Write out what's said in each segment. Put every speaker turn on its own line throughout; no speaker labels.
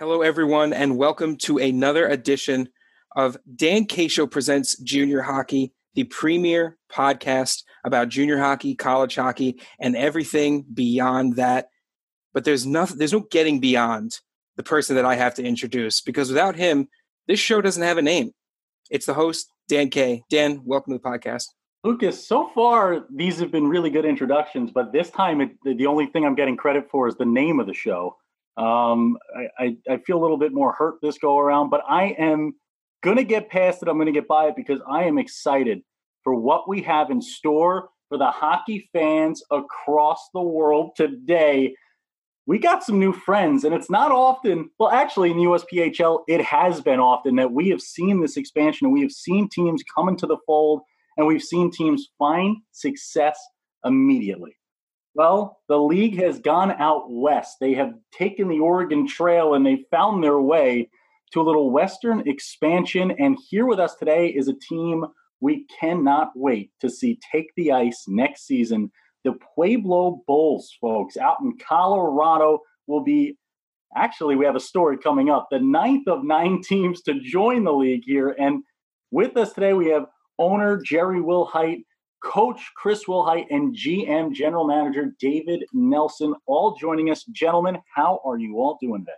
Hello, everyone, and welcome to another edition of Dan K Show Presents Junior Hockey, the premier podcast about junior hockey, college hockey, and everything beyond that. But there's nothing, there's no getting beyond the person that I have to introduce because without him, this show doesn't have a name. It's the host, Dan K. Dan, welcome to the podcast.
Lucas, so far these have been really good introductions, but this time it, the only thing I'm getting credit for is the name of the show. Um, I, I, feel a little bit more hurt this go around, but I am going to get past it. I'm going to get by it because I am excited for what we have in store for the hockey fans across the world today. We got some new friends, and it's not often, well, actually, in the USPHL, it has been often that we have seen this expansion and we have seen teams come into the fold and we've seen teams find success immediately. Well, the league has gone out west. They have taken the Oregon Trail and they found their way to a little Western expansion. And here with us today is a team we cannot wait to see take the ice next season. The Pueblo Bulls, folks, out in Colorado, will be actually, we have a story coming up the ninth of nine teams to join the league here. And with us today, we have owner Jerry Wilhite Coach Chris Wilhite, and GM General Manager David Nelson, all joining us. Gentlemen, how are you all doing today?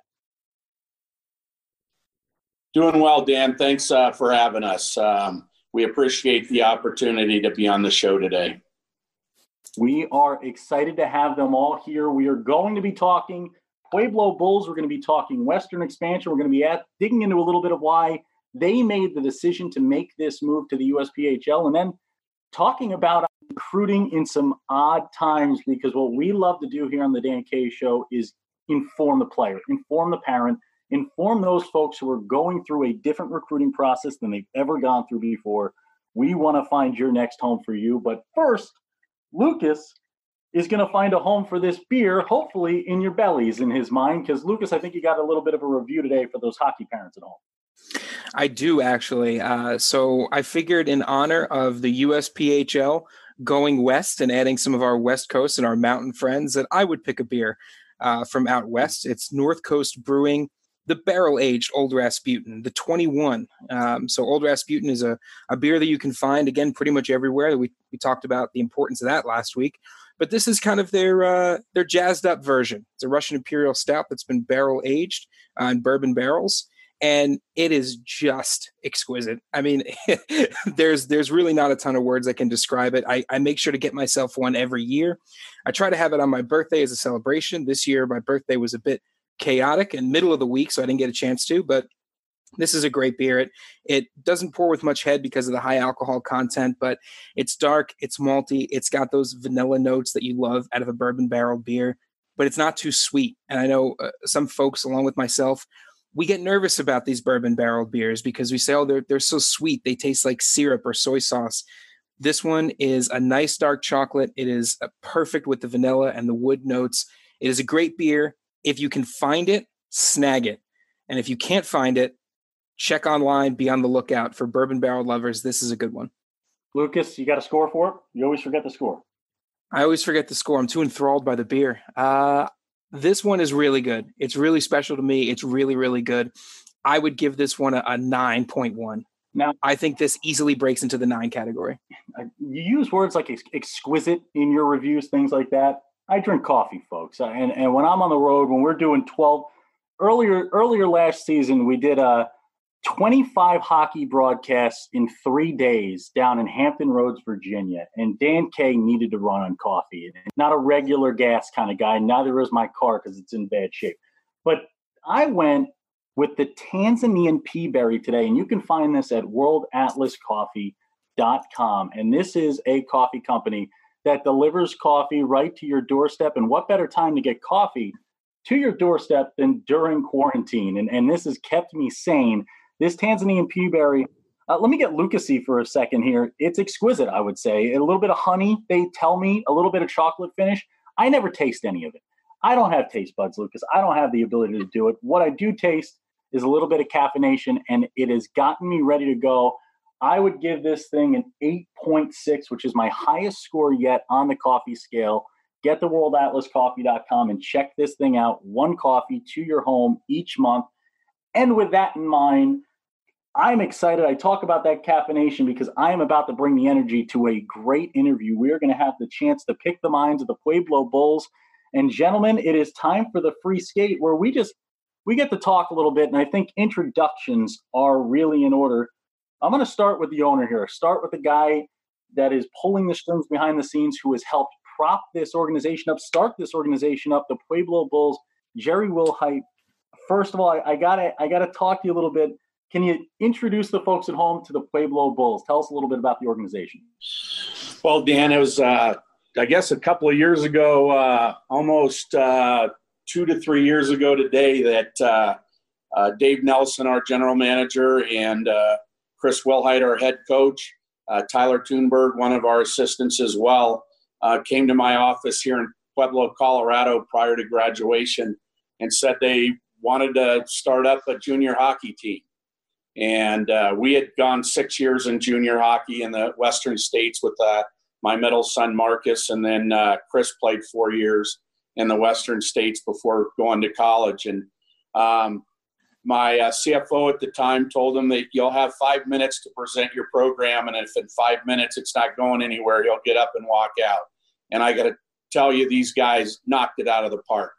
Doing well, Dan. Thanks uh, for having us. Um, we appreciate the opportunity to be on the show today.
We are excited to have them all here. We are going to be talking Pueblo Bulls. We're going to be talking Western expansion. We're going to be at, digging into a little bit of why they made the decision to make this move to the USPHL. And then talking about recruiting in some odd times because what we love to do here on the Dan K show is inform the player, inform the parent, inform those folks who are going through a different recruiting process than they've ever gone through before. We want to find your next home for you. But first, Lucas is going to find a home for this beer, hopefully in your bellies in his mind. Because, Lucas, I think you got a little bit of a review today for those hockey parents at home.
I do actually. Uh, so I figured, in honor of the USPHL going west and adding some of our West Coast and our mountain friends, that I would pick a beer uh, from out west. It's North Coast Brewing, the barrel aged Old Rasputin, the 21. Um, so Old Rasputin is a, a beer that you can find again pretty much everywhere. We we talked about the importance of that last week. But this is kind of their uh, their jazzed up version. It's a Russian Imperial Stout that's been barrel aged uh, in bourbon barrels and it is just exquisite. I mean, there's there's really not a ton of words I can describe it. I, I make sure to get myself one every year. I try to have it on my birthday as a celebration. This year, my birthday was a bit chaotic and middle of the week, so I didn't get a chance to. But this is a great beer. It it doesn't pour with much head because of the high alcohol content, but it's dark, it's malty, it's got those vanilla notes that you love out of a bourbon barrel beer, but it's not too sweet. And I know uh, some folks, along with myself, we get nervous about these bourbon barrel beers because we say, oh, they're, they're so sweet. They taste like syrup or soy sauce. This one is a nice dark chocolate. It is uh, perfect with the vanilla and the wood notes. It is a great beer. If you can find it, snag it. And if you can't find it, check online, be on the lookout for bourbon barrel lovers. This is a good one.
Lucas, you got a score for it? You always forget the score.
I always forget the score. I'm too enthralled by the beer. Uh, this one is really good. It's really special to me. It's really, really good. I would give this one a, a 9.1. Now, I think this easily breaks into the nine category.
You use words like ex- exquisite in your reviews, things like that. I drink coffee, folks. And, and when I'm on the road, when we're doing 12, earlier earlier last season, we did a 25 hockey broadcasts in three days down in Hampton Roads, Virginia. And Dan K needed to run on coffee. Not a regular gas kind of guy. Neither is my car because it's in bad shape. But I went with the Tanzanian Peaberry today, and you can find this at worldatlascoffee.com. And this is a coffee company that delivers coffee right to your doorstep. And what better time to get coffee to your doorstep than during quarantine? And, and this has kept me sane this Tanzanian peaberry, uh, let me get Lucasy for a second here. It's exquisite, I would say. A little bit of honey, they tell me, a little bit of chocolate finish. I never taste any of it. I don't have taste buds, Lucas. I don't have the ability to do it. What I do taste is a little bit of caffeination, and it has gotten me ready to go. I would give this thing an 8.6, which is my highest score yet on the coffee scale. get to worldatlascoffee.com and check this thing out. One coffee to your home each month. And with that in mind, I'm excited. I talk about that caffeination because I am about to bring the energy to a great interview. We are going to have the chance to pick the minds of the Pueblo Bulls. And gentlemen, it is time for the free skate where we just we get to talk a little bit and I think introductions are really in order. I'm going to start with the owner here. Start with the guy that is pulling the strings behind the scenes who has helped prop this organization up, start this organization up, the Pueblo Bulls, Jerry Wilhite. First of all, I, I gotta I gotta talk to you a little bit can you introduce the folks at home to the Pueblo Bulls? Tell us a little bit about the organization.
Well, Dan, it was, uh, I guess, a couple of years ago, uh, almost uh, two to three years ago today, that uh, uh, Dave Nelson, our general manager, and uh, Chris Wilhite, our head coach, Tyler Thunberg, one of our assistants as well, came to my office here in Pueblo, Colorado prior to graduation and said they wanted to start up a junior hockey team. And uh, we had gone six years in junior hockey in the Western States with uh, my middle son, Marcus. And then uh, Chris played four years in the Western States before going to college. And um, my uh, CFO at the time told him that you'll have five minutes to present your program. And if in five minutes it's not going anywhere, you'll get up and walk out. And I got to tell you, these guys knocked it out of the park.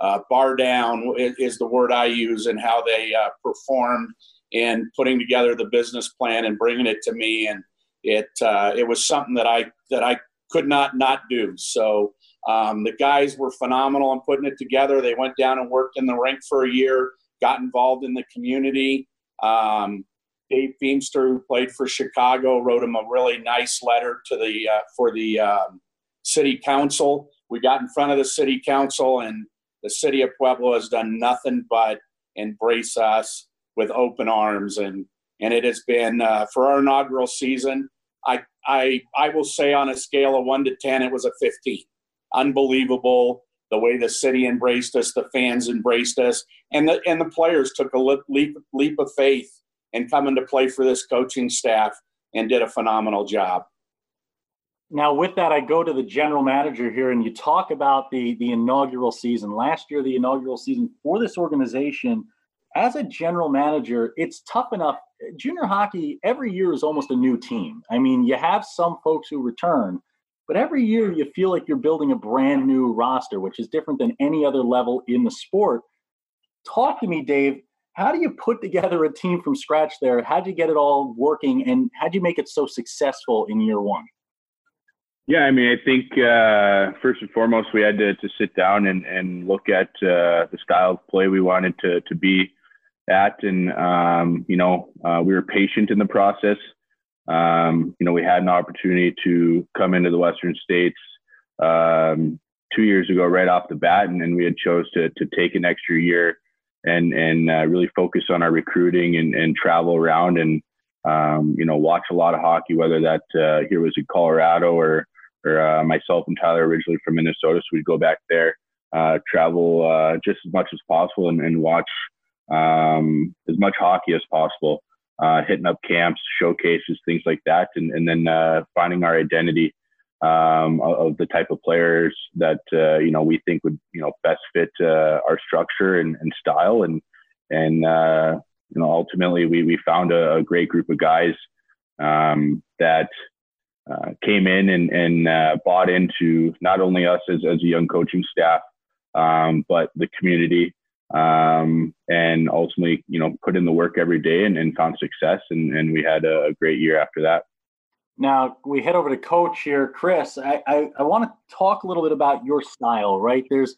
Uh, bar down is the word I use, and how they uh, performed and putting together the business plan and bringing it to me. And it uh, it was something that I that I could not not do. So um, the guys were phenomenal in putting it together. They went down and worked in the rink for a year got involved in the community. Um, Dave Beamster, who played for Chicago, wrote him a really nice letter to the uh, for the um, city council. We got in front of the city council, and the city of Pueblo has done nothing but embrace us with open arms, and and it has been uh, for our inaugural season. I I I will say on a scale of one to ten, it was a fifteen. Unbelievable the way the city embraced us, the fans embraced us, and the and the players took a leap leap of faith and coming to play for this coaching staff and did a phenomenal job.
Now, with that, I go to the general manager here, and you talk about the the inaugural season. Last year, the inaugural season for this organization as a general manager, it's tough enough. Junior hockey every year is almost a new team. I mean, you have some folks who return, but every year you feel like you're building a brand new roster, which is different than any other level in the sport. Talk to me, Dave. How do you put together a team from scratch there? How'd you get it all working and how'd you make it so successful in year one?
Yeah, I mean, I think uh, first and foremost, we had to, to sit down and, and look at uh, the style of play we wanted to, to be at. And, um, you know, uh, we were patient in the process. Um, you know, we had an opportunity to come into the Western States um, two years ago, right off the bat, and, and we had chose to, to take an extra year and, and uh, really focus on our recruiting and, and travel around and, um, you know, watch a lot of hockey, whether that uh, here was in Colorado or, or uh, myself and Tyler originally from Minnesota. So we'd go back there, uh, travel uh, just as much as possible and, and watch um, as much hockey as possible, uh, hitting up camps, showcases, things like that, and, and then uh, finding our identity um, of, the type of players that uh, you know we think would you know best fit uh, our structure and, and, style, and and uh, you know ultimately we we found a, a great group of guys um, that. Uh, came in and, and bought into not only us as, as a young coaching staff, um, but the community um, and ultimately, you know, put in the work every day and, and found success. And, and we had a, great year after that.
Now we head over to coach here, Chris. I, I, I want to talk a little bit about your style, right? There's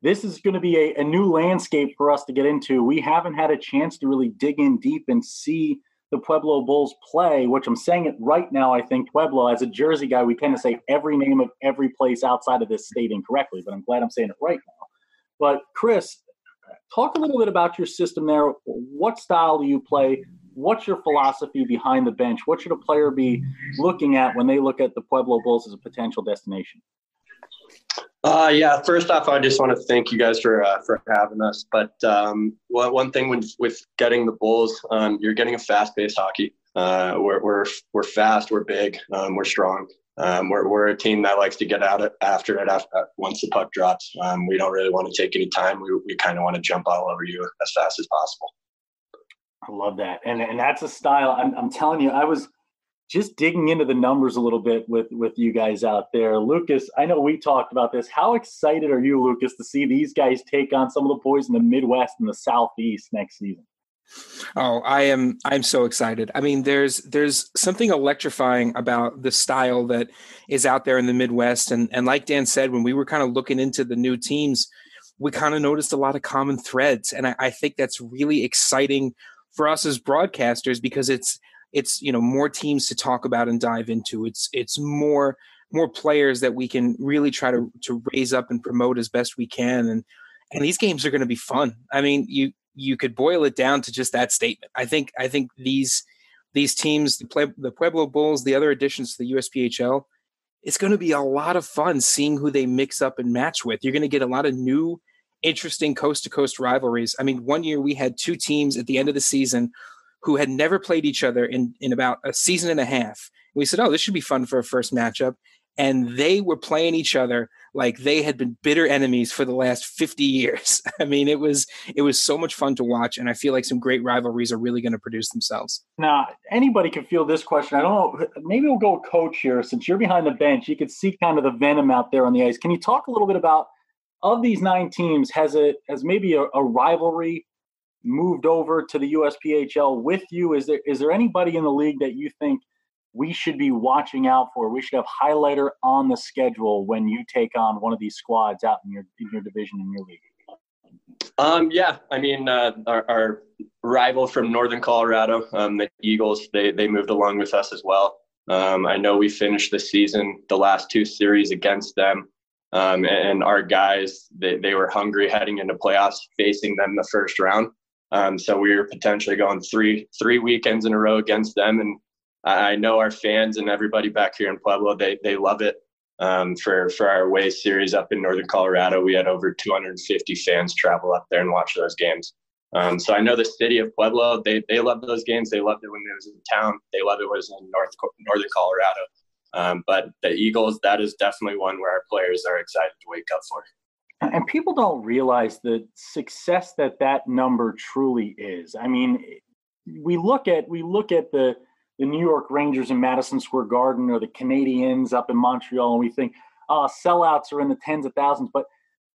this is going to be a, a new landscape for us to get into. We haven't had a chance to really dig in deep and see the Pueblo Bulls play, which I'm saying it right now. I think Pueblo, as a Jersey guy, we tend to say every name of every place outside of this state incorrectly, but I'm glad I'm saying it right now. But Chris, Talk a little bit about your system there. What style do you play? What's your philosophy behind the bench? What should a player be looking at when they look at the Pueblo Bulls as a potential destination?
Uh, yeah, first off, I just want to thank you guys for uh, for having us. But um, one thing with, with getting the Bulls, um, you're getting a fast-paced hockey. Uh, we're, we're we're fast, we're big, um, we're strong. Um, we're, we're a team that likes to get out after it after, once the puck drops. Um, we don't really want to take any time. We, we kind of want to jump all over you as fast as possible.
I love that, and and that's a style. I'm, I'm telling you, I was just digging into the numbers a little bit with with you guys out there. Lucas, I know we talked about this. How excited are you, Lucas, to see these guys take on some of the boys in the Midwest and the Southeast next season?
Oh, I am I'm so excited. I mean, there's there's something electrifying about the style that is out there in the Midwest. And and like Dan said, when we were kind of looking into the new teams, we kind of noticed a lot of common threads. And I, I think that's really exciting for us as broadcasters because it's it's you know more teams to talk about and dive into. It's it's more more players that we can really try to to raise up and promote as best we can. And and these games are going to be fun. I mean, you you could boil it down to just that statement. I think I think these these teams, the, the Pueblo Bulls, the other additions to the USPHL, it's going to be a lot of fun seeing who they mix up and match with. You're going to get a lot of new, interesting coast to coast rivalries. I mean, one year we had two teams at the end of the season who had never played each other in in about a season and a half. We said, "Oh, this should be fun for a first matchup," and they were playing each other like they had been bitter enemies for the last 50 years. I mean, it was it was so much fun to watch and I feel like some great rivalries are really going to produce themselves.
Now, anybody can feel this question. I don't know, maybe we'll go coach here since you're behind the bench. You could see kind of the venom out there on the ice. Can you talk a little bit about of these 9 teams has it has maybe a, a rivalry moved over to the USPHL with you? Is there is there anybody in the league that you think we should be watching out for? We should have highlighter on the schedule when you take on one of these squads out in your in your division in your league.
Um, yeah, I mean, uh, our, our, rival from Northern Colorado, um, the Eagles, they they moved along with us as well. Um, I know we finished the season, the last two series against them, um, and our guys they, they were hungry heading into playoffs, facing them the first round. Um, so we were potentially going three three weekends in a row against them, and I know our fans and everybody back here in Pueblo they they love it. Um, for for our away series up in northern Colorado, we had over 250 fans travel up there and watch those games. Um, so I know the city of Pueblo they they love those games. They loved it when it was in town. They loved it when it was in north northern Colorado. Um, but the Eagles, that is definitely one where our players are excited to wake up for.
And people don't realize the success that that number truly is. I mean, we look at we look at the the New York Rangers in Madison Square Garden or the Canadiens up in Montreal, and we think, oh, sellouts are in the tens of thousands. But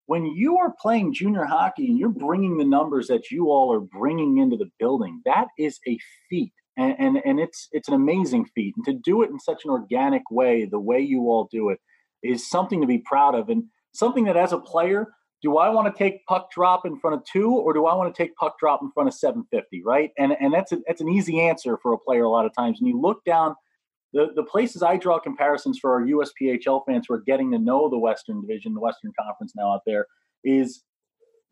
when you are playing junior hockey and you're bringing the numbers that you all are bringing into the building, that is a feat. And, and, and it's it's an amazing feat. And to do it in such an organic way, the way you all do it, is something to be proud of. And something that as a player, do I want to take puck drop in front of two or do I want to take puck drop in front of 750, right? And and that's a, that's an easy answer for a player a lot of times. And you look down the, the places I draw comparisons for our USPHL fans who are getting to know the Western Division, the Western Conference now out there, is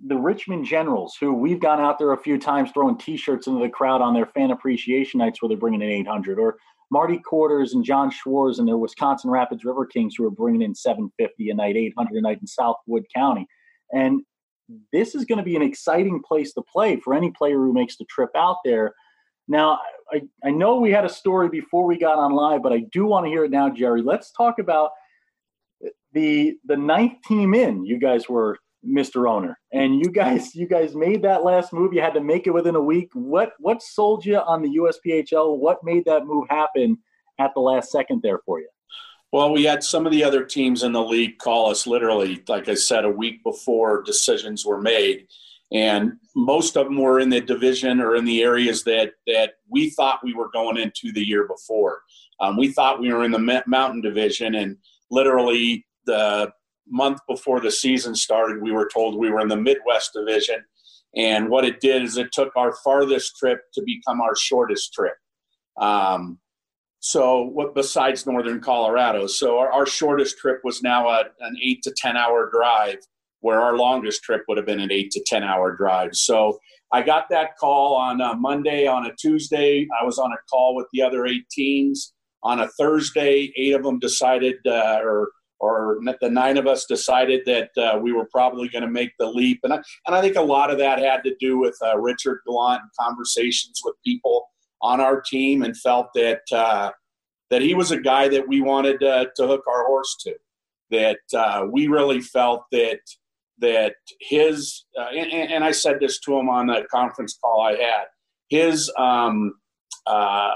the Richmond Generals, who we've gone out there a few times throwing T-shirts into the crowd on their fan appreciation nights where they're bringing in 800, or Marty Quarters and John Schwarz and their Wisconsin Rapids River Kings who are bringing in 750 a night, 800 a night in Southwood County. And this is going to be an exciting place to play for any player who makes the trip out there. Now, I, I know we had a story before we got on live, but I do want to hear it now, Jerry. Let's talk about the the ninth team in. You guys were Mr. Owner, and you guys you guys made that last move. You had to make it within a week. What what sold you on the USPHL? What made that move happen at the last second there for you?
Well, we had some of the other teams in the league call us literally, like I said, a week before decisions were made. And most of them were in the division or in the areas that, that we thought we were going into the year before. Um, we thought we were in the Mountain Division, and literally the month before the season started, we were told we were in the Midwest Division. And what it did is it took our farthest trip to become our shortest trip. Um, so, what besides northern Colorado? So, our, our shortest trip was now a, an eight to 10 hour drive, where our longest trip would have been an eight to 10 hour drive. So, I got that call on a Monday. On a Tuesday, I was on a call with the other eight teams. On a Thursday, eight of them decided, uh, or or the nine of us decided that uh, we were probably going to make the leap. And I, and I think a lot of that had to do with uh, Richard Gallant and conversations with people on our team and felt that uh, that he was a guy that we wanted uh, to hook our horse to. That uh, we really felt that that his uh, and, and, I said this to him on the conference call I had. His um, uh,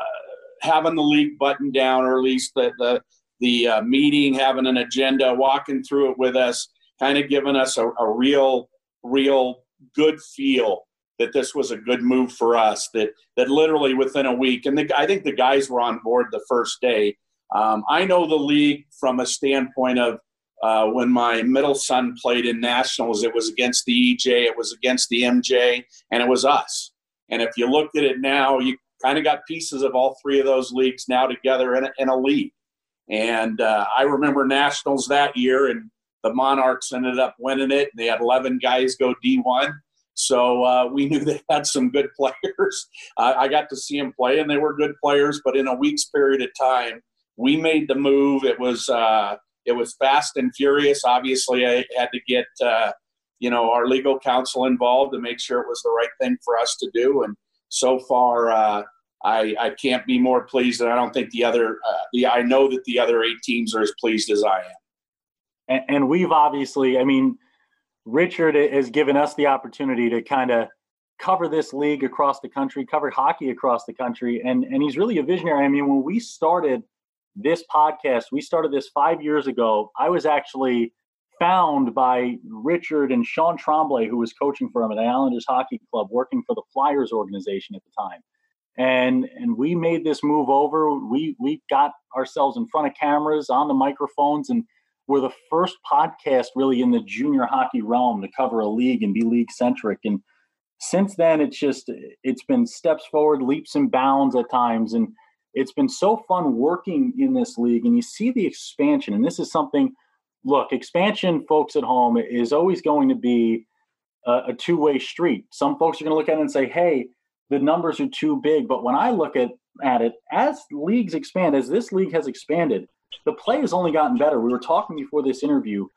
having the league button down, or at least the the, the uh, meeting, having an agenda, walking through it with us, kind of giving us a, a real real good feel that this was a good move for us. That that literally within a week, and the, I think the guys were on board the first day. Um, I know the league from a standpoint of uh, when my middle son played in nationals. It was against the EJ, it was against the MJ, and it was us. And if you looked at it now, you kind of got pieces of all three of those leagues now together in a, in a league. And uh, I remember nationals that year, and the Monarchs ended up winning it. They had 11 guys go D1. So uh, we knew they had some good players. I got to see them play, and they were good players. But in a week's period of time, we made the move. It was uh, it was fast and furious. Obviously, I had to get uh, you know our legal counsel involved to make sure it was the right thing for us to do. And so far, uh, I, I can't be more pleased, and I don't think the other uh, the I know that the other eight teams are as pleased as I am.
And, and we've obviously, I mean Richard has given us the opportunity to kind of cover this league across the country, cover hockey across the country, and and he's really a visionary. I mean, when we started this podcast, we started this five years ago. I was actually found by Richard and Sean Tremblay, who was coaching for him at Islanders Hockey Club, working for the Flyers organization at the time. And and we made this move over. We we got ourselves in front of cameras on the microphones and we're the first podcast really in the junior hockey realm to cover a league and be league centric. And since then, it's just it's been steps forward, leaps and bounds at times, and it's been so fun working in this league. And you see the expansion, and this is something. Look, expansion, folks at home, is always going to be a, a two way street. Some folks are going to look at it and say, "Hey, the numbers are too big." But when I look at at it, as leagues expand, as this league has expanded, the play has only gotten better. We were talking before this interview.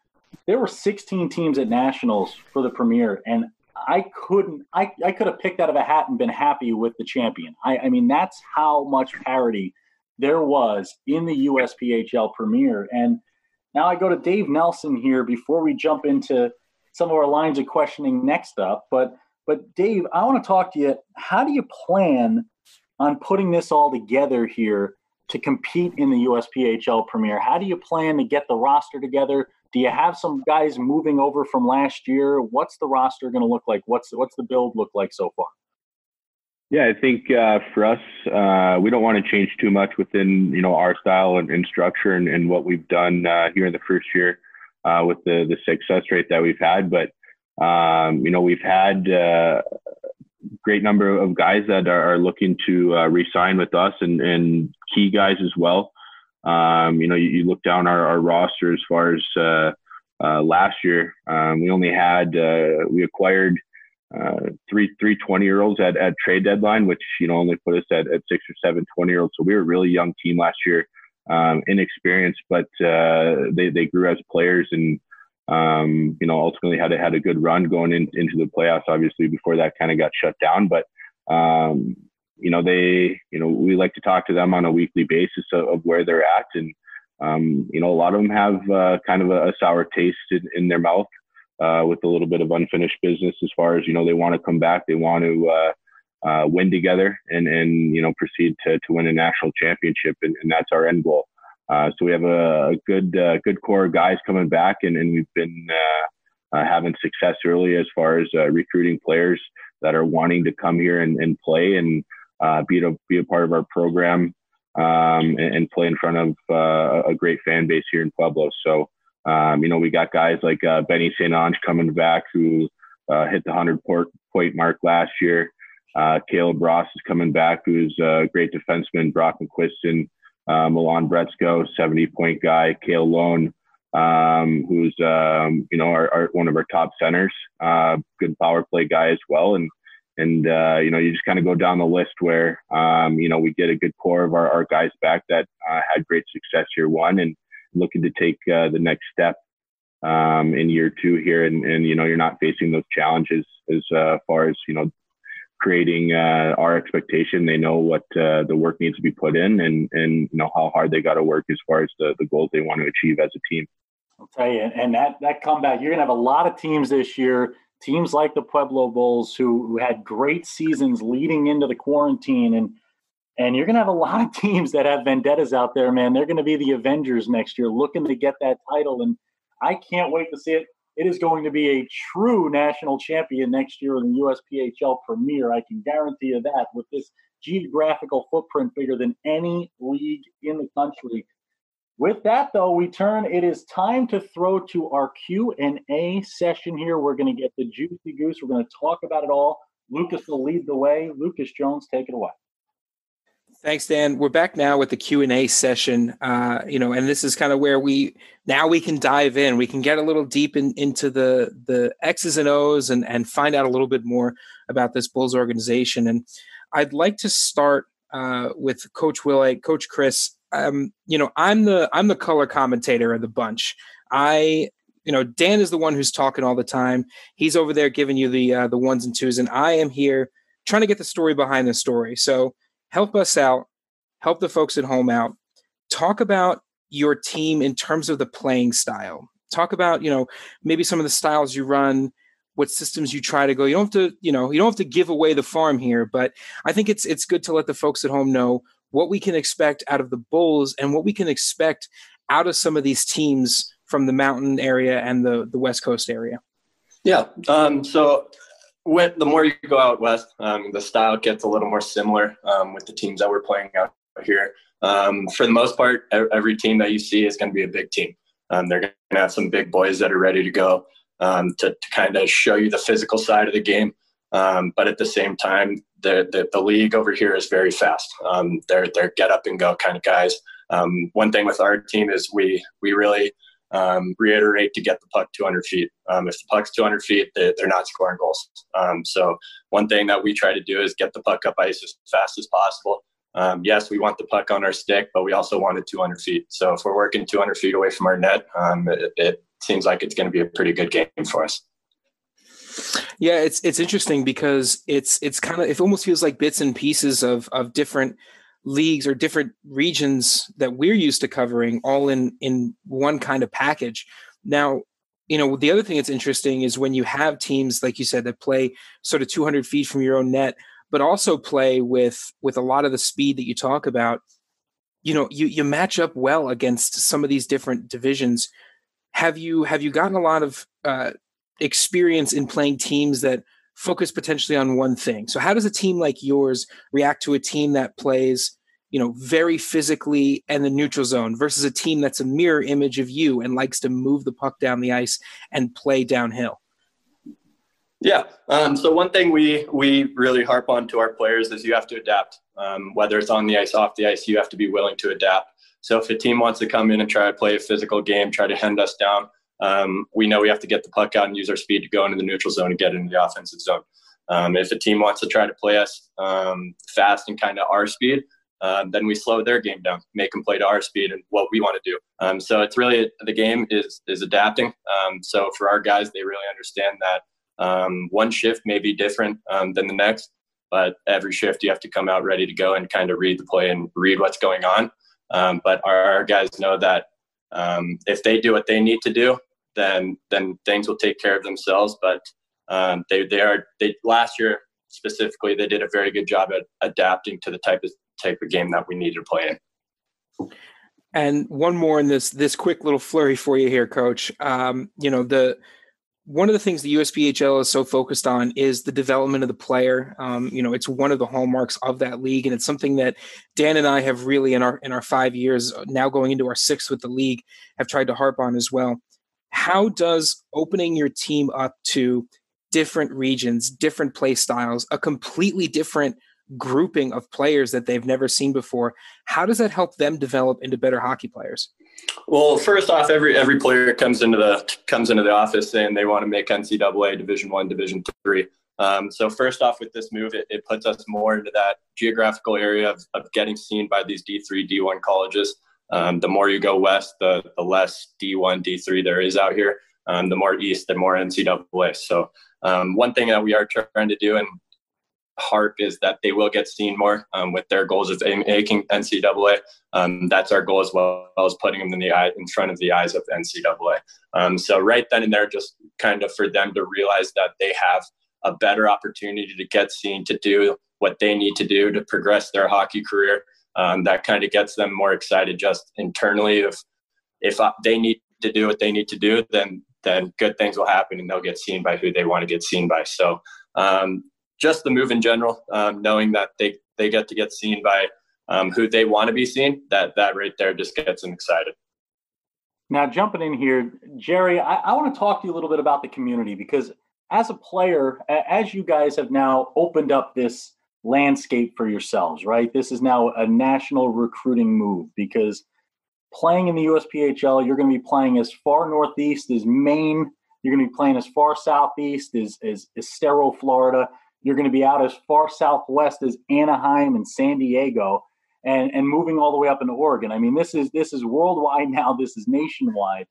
There were 16 teams at nationals for the premier, and I couldn't. I, I could have picked out of a hat and been happy with the champion. I, I mean, that's how much parity there was in the USPHL Premier. And now I go to Dave Nelson here before we jump into some of our lines of questioning next up. But but Dave, I want to talk to you. How do you plan on putting this all together here to compete in the USPHL Premier? How do you plan to get the roster together? Do you have some guys moving over from last year? What's the roster going to look like? What's what's the build look like so far?
Yeah, I think uh, for us, uh, we don't want to change too much within you know our style and, and structure and, and, what we've done uh, here in the first year uh, with the the success rate that we've had. But um, you know we've had uh, great number of guys that are, are looking to uh, re-sign with us and, and key guys as well. Um, you know, you, you, look down our, our, roster as far as uh, uh, last year. Um, we only had uh, we acquired uh, three three 20 year olds at, at trade deadline, which you know only put us at, at six or seven 20 year olds. So we were a really young team last year, um, inexperienced, but uh, they they grew as players and um, you know, ultimately had a, had a good run going in, into the playoffs. Obviously, before that kind of got shut down, but um, you know, they, you know, we like to talk to them on a weekly basis of, of where they're at, and um, you know, a lot of them have uh, kind of a, a sour taste in, in their mouth uh, with a little bit of unfinished business. As far as you know, they want to come back, they want to. Uh, uh, win together and and you know proceed to, to win a national championship and, and that's our end goal uh, so we have a, a good uh, good core of guys coming back, and, and we've been uh, uh having success early as far as uh, recruiting players that are wanting to come here and, and play and be a be a part of our program um, and, and, play in front of a great fan base here in Pueblo. So um, you know we got guys like Benny St. Ange coming back who hit the hundred point mark last year. Caleb Ross is coming back, who's a great defenseman. Brock McQuiston uh, Milan Bretsko, 70 point guy, Kale Lone, um, who's, um, you know, our, our, one of our top centers, uh, good power play guy as well. And, and, uh, you know, you just kind of go down the list where, um, you know, we get a good core of our, our guys back that uh, had great success year one and looking to take uh, the next step um, in year two here. And, and, you know, you're not facing those challenges as uh, far as, you know, creating uh, our expectation. They know what uh, the work needs to be put in, and and you know how hard they got to work as far as the the goals they want to achieve as a team.
I'll tell you, and that that comeback, you're gonna have a lot of teams this year. Teams like the Pueblo Bulls, who, who had great seasons leading into the quarantine, and and you're gonna have a lot of teams that have vendettas out there, man. They're gonna be the Avengers next year, looking to get that title, and I can't wait to see it. It is going to be a true national champion next year in the USPHL Premier. I can guarantee you that with this geographical footprint bigger than any league in the country. With that, though, we turn. It is time to throw to our Q and A session here. We're going to get the juicy goose. We're going to talk about it all. Lucas will lead the way. Lucas Jones, take it away.
Thanks, Dan. We're back now with the Q and A session. Uh, you know, and this is kind of where we now we can dive in. We can get a little deep in, into the the X's and O's and and find out a little bit more about this Bulls organization. And I'd like to start uh, with Coach Will, Coach Chris um, you know, I'm the I'm the color commentator of the bunch. I, you know, Dan is the one who's talking all the time. He's over there giving you the uh, the ones and twos, and I am here trying to get the story behind the story. So help us out, help the folks at home out. Talk about your team in terms of the playing style. Talk about you know maybe some of the styles you run what systems you try to go. You don't have to, you know, you don't have to give away the farm here, but I think it's it's good to let the folks at home know what we can expect out of the Bulls and what we can expect out of some of these teams from the mountain area and the, the West Coast area.
Yeah. Um, so when, the more you go out west, um, the style gets a little more similar um, with the teams that we're playing out here. Um, for the most part, every team that you see is going to be a big team. Um, they're going to have some big boys that are ready to go um, to, to kind of show you the physical side of the game. Um, but at the same time, the, the, the league over here is very fast. They're they're get up and go kind of guys. One thing with our team is we we really um, reiterate to get the puck 200 feet. Um, if the puck's 200 feet, they, are not scoring goals. Um, so one thing that we try to do is get the puck up ice as fast as possible. yes, we want the puck on our stick, but we also want it 200 feet. So if we're working 200 feet away from our net, it, it seems like it's going to be a pretty good game for us.
Yeah, it's it's interesting because it's it's kind of it almost feels like bits and pieces of of different leagues or different regions that we're used to covering all in in one kind of package. Now, you know, the other thing that's interesting is when you have teams like you said that play sort of 200 feet from your own net, but also play with with a lot of the speed that you talk about. You know, you you match up well against some of these different divisions. Have you have you gotten a lot of uh, experience in playing teams that focus potentially on one thing. So how does a team like yours react to a team that plays, you know, very physically and the neutral zone versus a team that's a mirror image of you and likes to move the puck down the ice and play downhill?
Yeah. Um, so one thing we we really harp on to our players is you have to adapt. Um, whether it's on the ice, off the ice, you have to be willing to adapt. So if a team wants to come in and try to play a physical game, try to hand us down, um, we know we have to get the puck out and use our speed to go into the neutral zone and get into the offensive zone. Um, if a team wants to try to play us um, fast and kind of our speed, uh, then we slow their game down, make them play to our speed and what we want to do. Um, so it's really the game is is adapting. Um, so for our guys, they really understand that one shift may be different than the next, but every shift you have to come out ready to go and kind of read the play and read what's going on. Um, but our, guys know that um, if they do what they need to do, then then things will take care of themselves. But um, they they are they last year specifically they did a very good job at adapting to the type of type of game that we needed to play in.
And one more in this this quick little flurry for you here, Coach. Um, you know the one of the things the USPHL is so focused on is the development of the player. Um, you know, it's one of the hallmarks of that league, and it's something that Dan and I have really in our in our five years now going into our sixth with the league have tried to harp on as well how does opening your team up to different regions, different play styles, a completely different grouping of players that they've never seen before, how does that help them develop into better hockey players?
Well, first off, every every player comes into the comes into the office saying they want to make NCAA Division One, Division Three. Um, so first off, with this move, it, it, puts us more into that geographical area of, of getting seen by these D3, D1 colleges. Um, the more you go west, the, the less D1, D3 there is out here. Um, the more east, the more NCAA. So um, one thing that we are trying to do, and Harp is that they will get seen more um, with their goals of making NCAA. Um, that's our goal as well as putting them in the eye in front of the eyes of NCAA. Um, so right then and there, just kind of for them to realize that they have a better opportunity to get seen to do what they need to do to progress their hockey career. Um, that kind of gets them more excited just internally. If if uh, they need to do what they need to do, then then good things will happen and they'll get seen by who they want to get seen by. So um, just the move in general, um, knowing that they, they get to get seen by um, who they want to be seen, that, that right there just gets them excited.
Now, jumping in here, Jerry, I, I want to talk to you a little bit about the community because as a player, as you guys have now opened up this landscape for yourselves, right? This is now a national recruiting move because playing in the USPHL, you're going to be playing as far northeast as Maine. You're going to be playing as far southeast as, as, as Estero, Florida. You're going to be out as far southwest as Anaheim and San Diego, and and moving all the way up into Oregon. I mean, this is this is worldwide now. This is nationwide.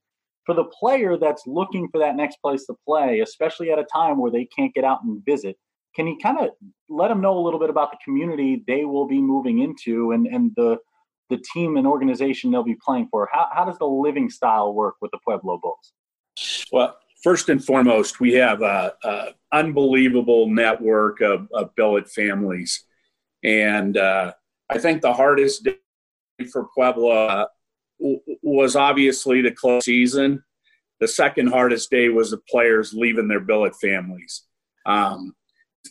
For the player that's looking for that next place to play, especially at a time where they can't get out and visit, can you kind of let them know a little bit about the community they will be moving into and and the the team and organization they'll be playing for? How how does the living style work with the Pueblo Bulls?
Well, first and foremost, we have a, a unbelievable network of, of, billet families, and uh, I think the hardest day for Pueblo uh, was obviously the close season. The second hardest day was the players leaving their billet families. Um,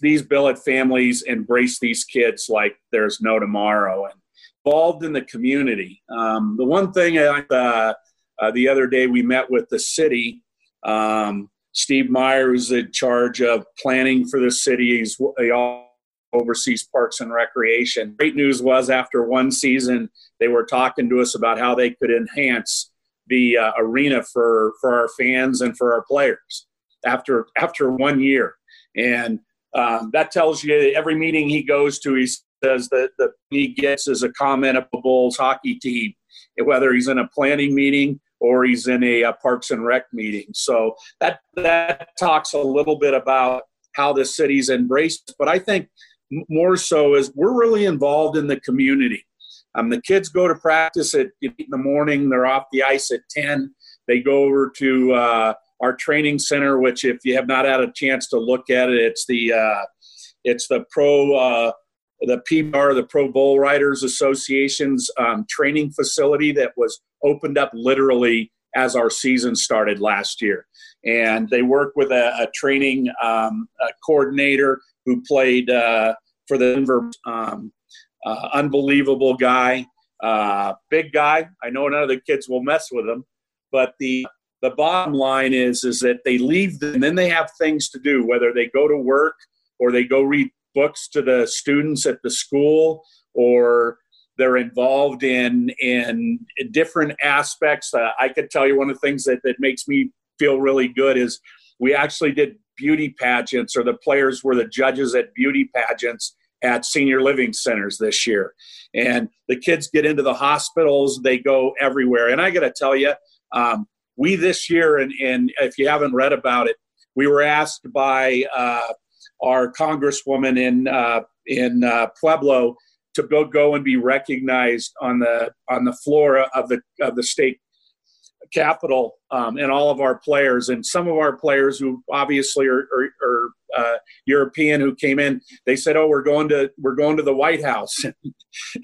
these billet families embrace these kids like there's no tomorrow and involved in the community. Um, the one thing I, uh, uh, the other day we met with the city um, Steve Meyer is in charge of planning for the city. He's, he oversees parks and recreation. Great news was after one season, they were talking to us about how they could enhance the uh, arena for, for our fans and for our players after after one year. And um, that tells you every meeting he goes to, he says that the he gets is a comment of the Bulls hockey team, whether he's in a planning meeting or he's in a, a Parks and Rec meeting. So that that talks a little bit about how the city's embraced. But I think more so is we're really involved in the community. Um, the kids go to practice at in the morning. They're off the ice at ten. They go over to uh, our training center, which if you have not had a chance to look at it, it's the uh, it's the pro uh, the PBR, the Pro Bull Riders Association's um, training facility that was opened up literally as our season started last year. And they work with a, a training um, a coordinator who played uh, for the Denver. Um, uh, unbelievable guy, uh, big guy. I know none of the kids will mess with him, but the the bottom line is is that they leave and then they have things to do, whether they go to work or they go read books to the students at the school or they're involved in in different aspects. Uh, I could tell you one of the things that, that makes me feel really good is we actually did beauty pageants, or the players were the judges at beauty pageants at senior living centers this year. And the kids get into the hospitals, they go everywhere. And I got to tell you, um, we this year, and, and if you haven't read about it, we were asked by uh, our congresswoman in uh, in uh, Pueblo to go go and be recognized on the on the floor of the of the state capitol um, and all of our players. And some of our players who obviously are, are, are uh, European who came in they said oh we're going to we're going to the White House.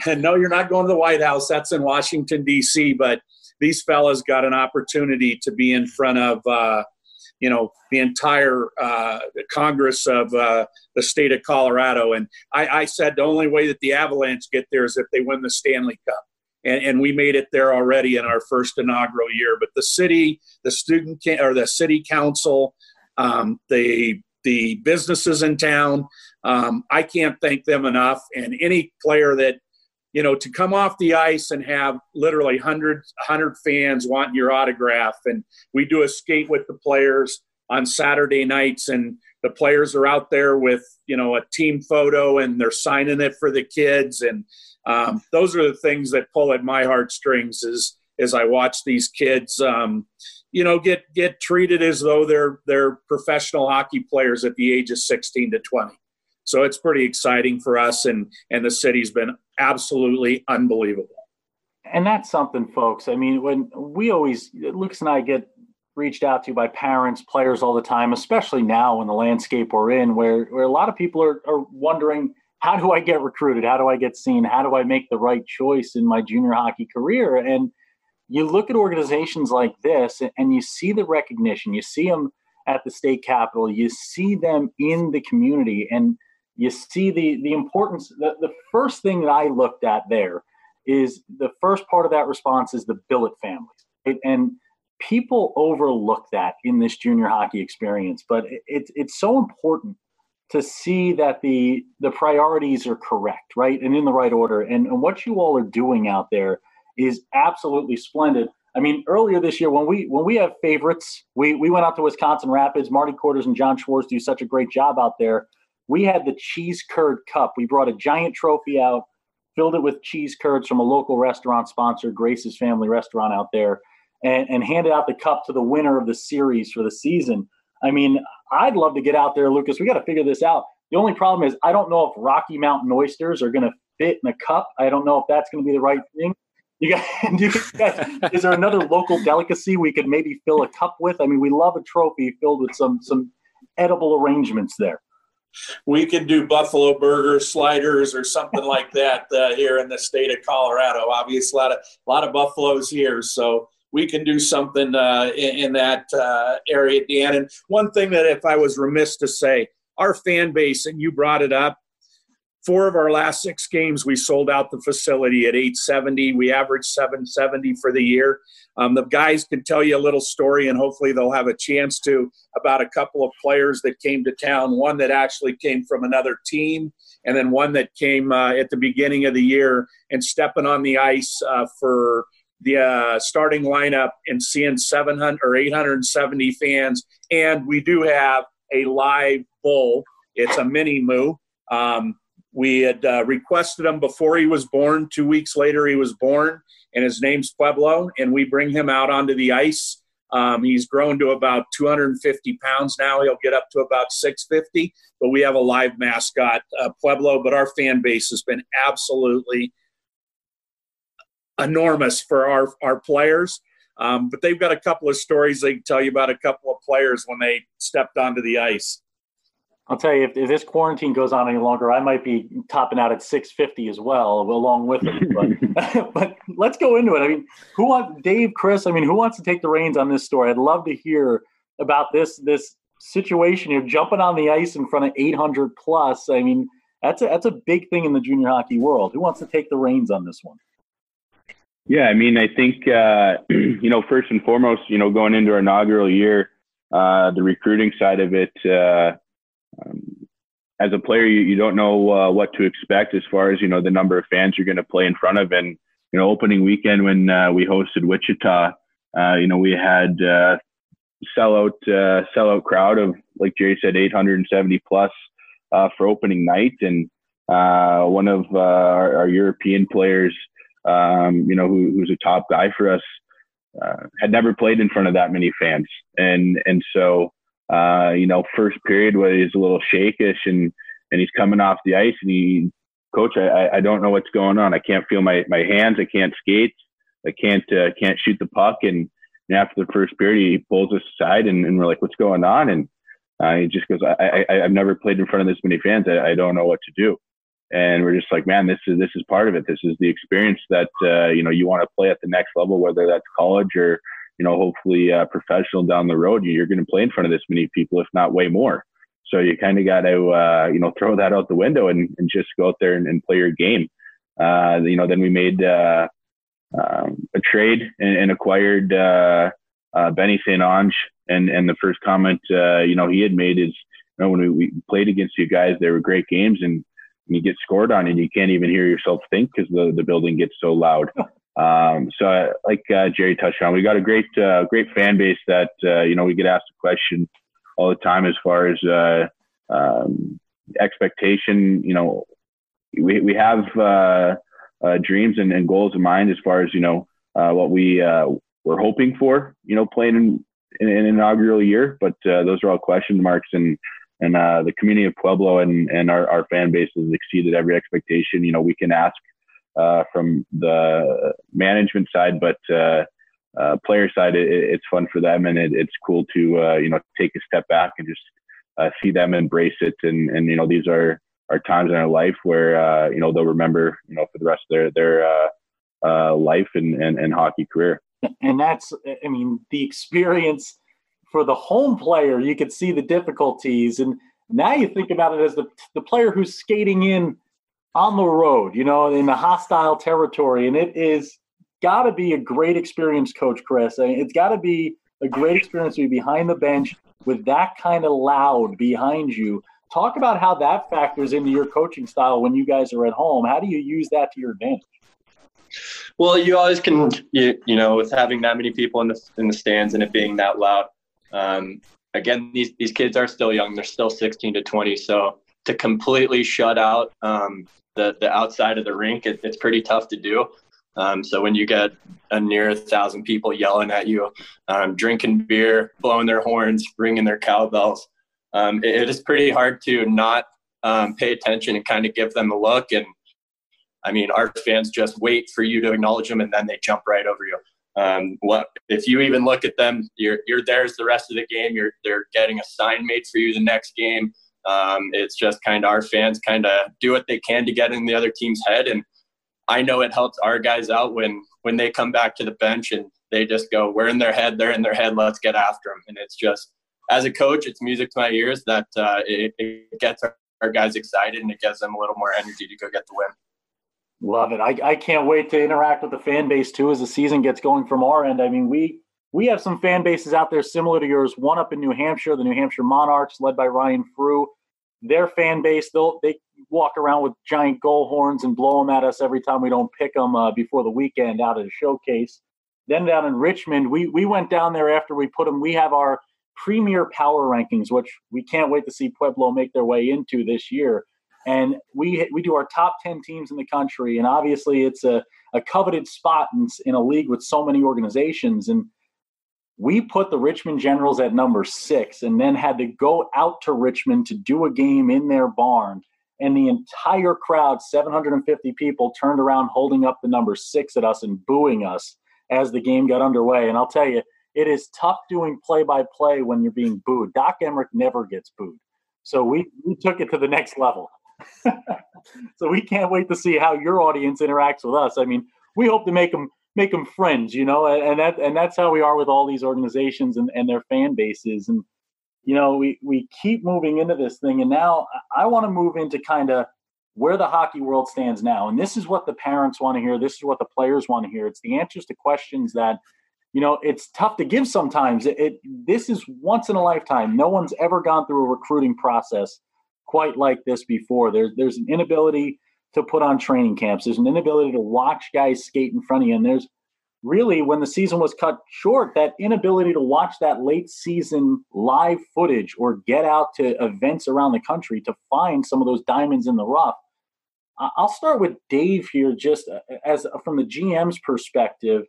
And no you're not going to the White House. That's in Washington D.C. but these fellas got an opportunity to be in front of uh, you know the entire uh, Congress of uh, the state of Colorado. And I, I, said the only way that the Avalanche get there is if they win the Stanley Cup. And, and we made it there already in our first inaugural year. But the city, the student or the city council, um, the the businesses in town, um, I can't thank them enough. And any player that you know, to come off the ice and have literally hundreds, hundred fans wanting your autograph, and we do a skate with the players on Saturday nights, and the players are out there with you know a team photo, and they're signing it for the kids, and um, those are the things that pull at my heartstrings. Is as I watch these kids, um, you know, get get treated as though they're they're professional hockey players at the age of 16 to 20. So it's pretty exciting for us, and and the city's been absolutely unbelievable.
And that's something, folks. I mean, when we always, Lucas and I get reached out to by parents, players all the time, especially now in the landscape we're in, where where a lot of people are, are wondering how do I get recruited? How do I get seen? How do I make the right choice in my junior hockey career? And you look at organizations like this and you see the recognition, you see them at the state capitol, you see them in the community, and you see the, the importance. The, the first thing that I looked at there is the first part of that response is the billet families. Right? And people overlook that in this junior hockey experience, but it, it, it's so important to see that the the priorities are correct, right, and in the right order. And, and what you all are doing out there is absolutely splendid. I mean, earlier this year when we when we have favorites, we we went out to Wisconsin Rapids. Marty Quarters and John Schwartz do such a great job out there. We had the cheese curd cup. We brought a giant trophy out, filled it with cheese curds from a local restaurant sponsor, Grace's Family Restaurant out there, and, and handed out the cup to the winner of the series for the season. I mean, I'd love to get out there, Lucas. We got to figure this out. The only problem is I don't know if Rocky Mountain oysters are going to fit in a cup. I don't know if that's going to be the right thing. You guys, you guys, is there another local delicacy we could maybe fill a cup with? I mean, we love a trophy filled with some some edible arrangements there.
We can do buffalo burger sliders or something like that uh, here in the state of Colorado. Obviously, a lot of a lot of buffaloes here, so we can do something uh, in, in, that uh, area, Dan. And one thing that, if I was remiss to say, our fan base, and you brought it up, four of our last six games we sold out the facility at 870 we averaged 770 for the year um, the guys can tell you a little story and hopefully they'll have a chance to about a couple of players that came to town one that actually came from another team and then one that came uh, at the beginning of the year and stepping on the ice uh, for the uh, starting lineup and seeing 700 or 870 fans. And we do have a live bull. It's a mini moo. Um, we had uh, requested him before he was born. Two weeks later, he was born, and his name's Pueblo. And we bring him out onto the ice. Um, he's grown to about 250 pounds now. He'll get up to about 650. But we have a live mascot, uh, Pueblo. But our fan base has been absolutely enormous for our, our players. Um, but they've got a couple of stories they can tell you about a couple of players when they stepped onto the ice.
I'll tell you, if, if this quarantine goes on any longer, I might be topping out at 650 as well, along with it. But, but let's go into it. I mean, who wants Dave, Chris? I mean, who wants to take the reins on this story? I'd love to hear about this this situation. You're jumping on the ice in front of 800 plus. I mean, that's a that's a big thing in the junior hockey world. Who wants to take the reins on this one?
Yeah, I mean, I think uh, you know, first and foremost, you know, going into our inaugural year, uh, the recruiting side of it. Uh, um, as a player, you, you don't know uh, what to expect as far as you know the number of fans you're going to play in front of. And you know, opening weekend when uh, we hosted Wichita, uh, you know, we had sellout sellout crowd of like Jerry said, 870 plus for opening night, and one of our, our European players um, you know, who, who's a top guy for us, uh, had never played in front of that many fans, and and so uh, you know, first period was a little shakish, and and he's coming off the ice, and he, coach, I I don't know what's going on. I can't feel my my hands. I can't skate. I can't uh, can't shoot the puck. And, and after the first period, he pulls us aside, and, and we're like, what's going on? And uh, he just goes, I, I I've never played in front of this many fans. I, I don't know what to do and we're just like, man, this is this is part of it. This is the experience that uh, you know you want to play at the next level, whether that's college or you know hopefully uh, professional down the road. You're going to play in front of this many people, if not way more. So you kind of got to uh, you know throw that out the window and, and just go out there and, and play your game. Uh, you know, then we made uh, um, a trade and, and acquired uh, Benny St. Ange, and and the first comment you know he had made is you know when we, we played against you guys, they were great games and you get scored on and you can't even hear yourself think because the, the building gets so loud. Um, so uh, like uh, Jerry touched on, we got a great, uh, great fan base that, uh, you know, we get asked a question all the time as far as, uh, um, expectation, you know, we, we have, uh, dreams and, and, goals in mind as far as, you know, what we, we're hoping for, you know, playing in, in, an inaugural year, but those are all question marks and and the community of Pueblo and and our, our fan base has exceeded every expectation. You know, we can ask uh, from the management side, but uh, uh, player side, it, it's fun for them, and it, it's cool to uh, you know take a step back and just uh, see them embrace it. And and you know these are are times in our life where uh, you know they'll remember you know for the rest of their their life and, and and hockey career.
And that's I mean the experience for the home player. You could see the difficulties, and now you think about it as the the player who's skating in on the road, you know, in a hostile territory, and it is got to be a great experience, Coach Chris. It's got to be a great experience to be behind the bench with that kind of loud behind you. Talk about how that factors into your coaching style when you guys are at home. How do you use that to your advantage?
Well, you always can, you, you know, with having that many people in the in the stands and it being that loud. Um, again, these these kids are still young; they're still 16 to 20. So to completely shut out um, the the outside of the rink, it, it's pretty tough to do. Um, so when you get a near a thousand people yelling at you, um, drinking beer, blowing their horns, ringing their cowbells, um, it, it is pretty hard to not um, pay attention and kind of give them a look. And I mean, our fans just wait for you to acknowledge them, and then they jump right over you. Um, what if you even look at them? You're you're there's the rest of the game. You're they're getting a sign made for you the next game. Um, it's just kind of our fans kind of do what they can to get in the other team's head and I know it helps our guys out when when they come back to the bench and they just go, "We're in their head. They're in their head. Let's get after them." And it's just, as a coach, it's music to my ears that uh, it, it, gets our, guys excited and it gives them a little more energy to go get the win.
Love it. I, I can't wait to interact with the fan base too as the season gets going from our end. I mean, we we have some fan bases out there similar to yours. One up in New Hampshire, the New Hampshire Monarchs, led by Ryan Frew their fan base they'll they walk around with giant goal horns and blow them at us every time we don't pick them uh, before the weekend out at a showcase. Then down in Richmond, we we went down there after we put them. We have our premier power rankings, which we can't wait to see Pueblo make their way into this year. And we we do our top ten teams in the country, and obviously it's a, a coveted spot in, in a league with so many organizations. And we put the Richmond Generals at number six and then had to go out to Richmond to do a game in their barn. And the entire crowd, 750 people, turned around holding up the number six at us and booing us as the game got underway. And I'll tell you, it is tough doing play by play when you're being booed. Doc Emrick never gets booed. So we, we took it to the next level. so we can't wait to see how your audience interacts with us. I mean, we hope to make them make them friends, you know, and that and that's how we are with all these organizations and, and their fan bases. And you know, we we keep moving into this thing, and now I want to move into kind of where the hockey world stands now. And this is what the parents want to hear. This is what the players want to hear. It's the answers to questions that you know it's tough to give sometimes. It, it this is once in a lifetime. No one's ever gone through a recruiting process quite like this before. There's there's an inability to put on training camps. There's an inability to watch guys skate in front of you. And there's really, when the season was cut short, that inability to watch that late season live footage or get out to events around the country to find some of those diamonds in the rough. I'll start with Dave here, just uh, as from the GM's perspective.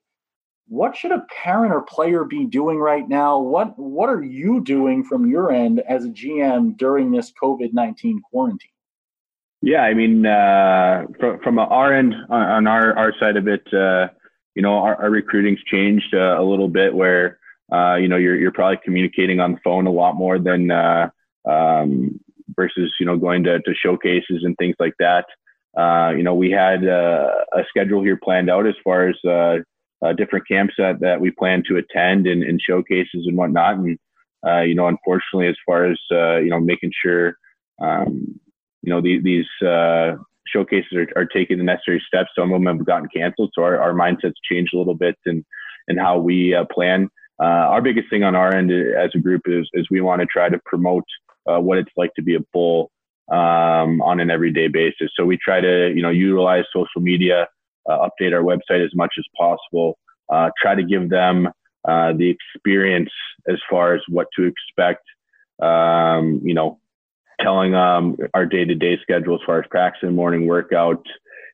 What should a parent or player be doing right now? What What are you doing from your end as a GM during this COVID nineteen quarantine?
Yeah, I mean, uh, from, from our end, on, our, our side of it, uh, you know, our, our recruiting's changed uh, a little bit where, uh, you know, you're, you're probably communicating on the phone a lot more than uh, um, versus, you know, going to, to showcases and things like that. Uh, you know, we had a schedule here planned out as far as different camps that, that we plan to attend and, and showcases and whatnot. And, you know, unfortunately, as far as, you know, making sure, um, you know, the, these uh, showcases are, are, taking the necessary steps. Some of them have gotten canceled, so our, our mindsets changed a little bit and and how we uh, plan. Uh, our biggest thing on our end as a group is is we want to try to promote uh, what it's like to be a bull um, on an everyday basis. So we try to you know utilize social media, uh, update our website as much as possible, try to give them the experience as far as what to expect. Um, you know, telling um, our day-to-day schedule as far as practice and morning workout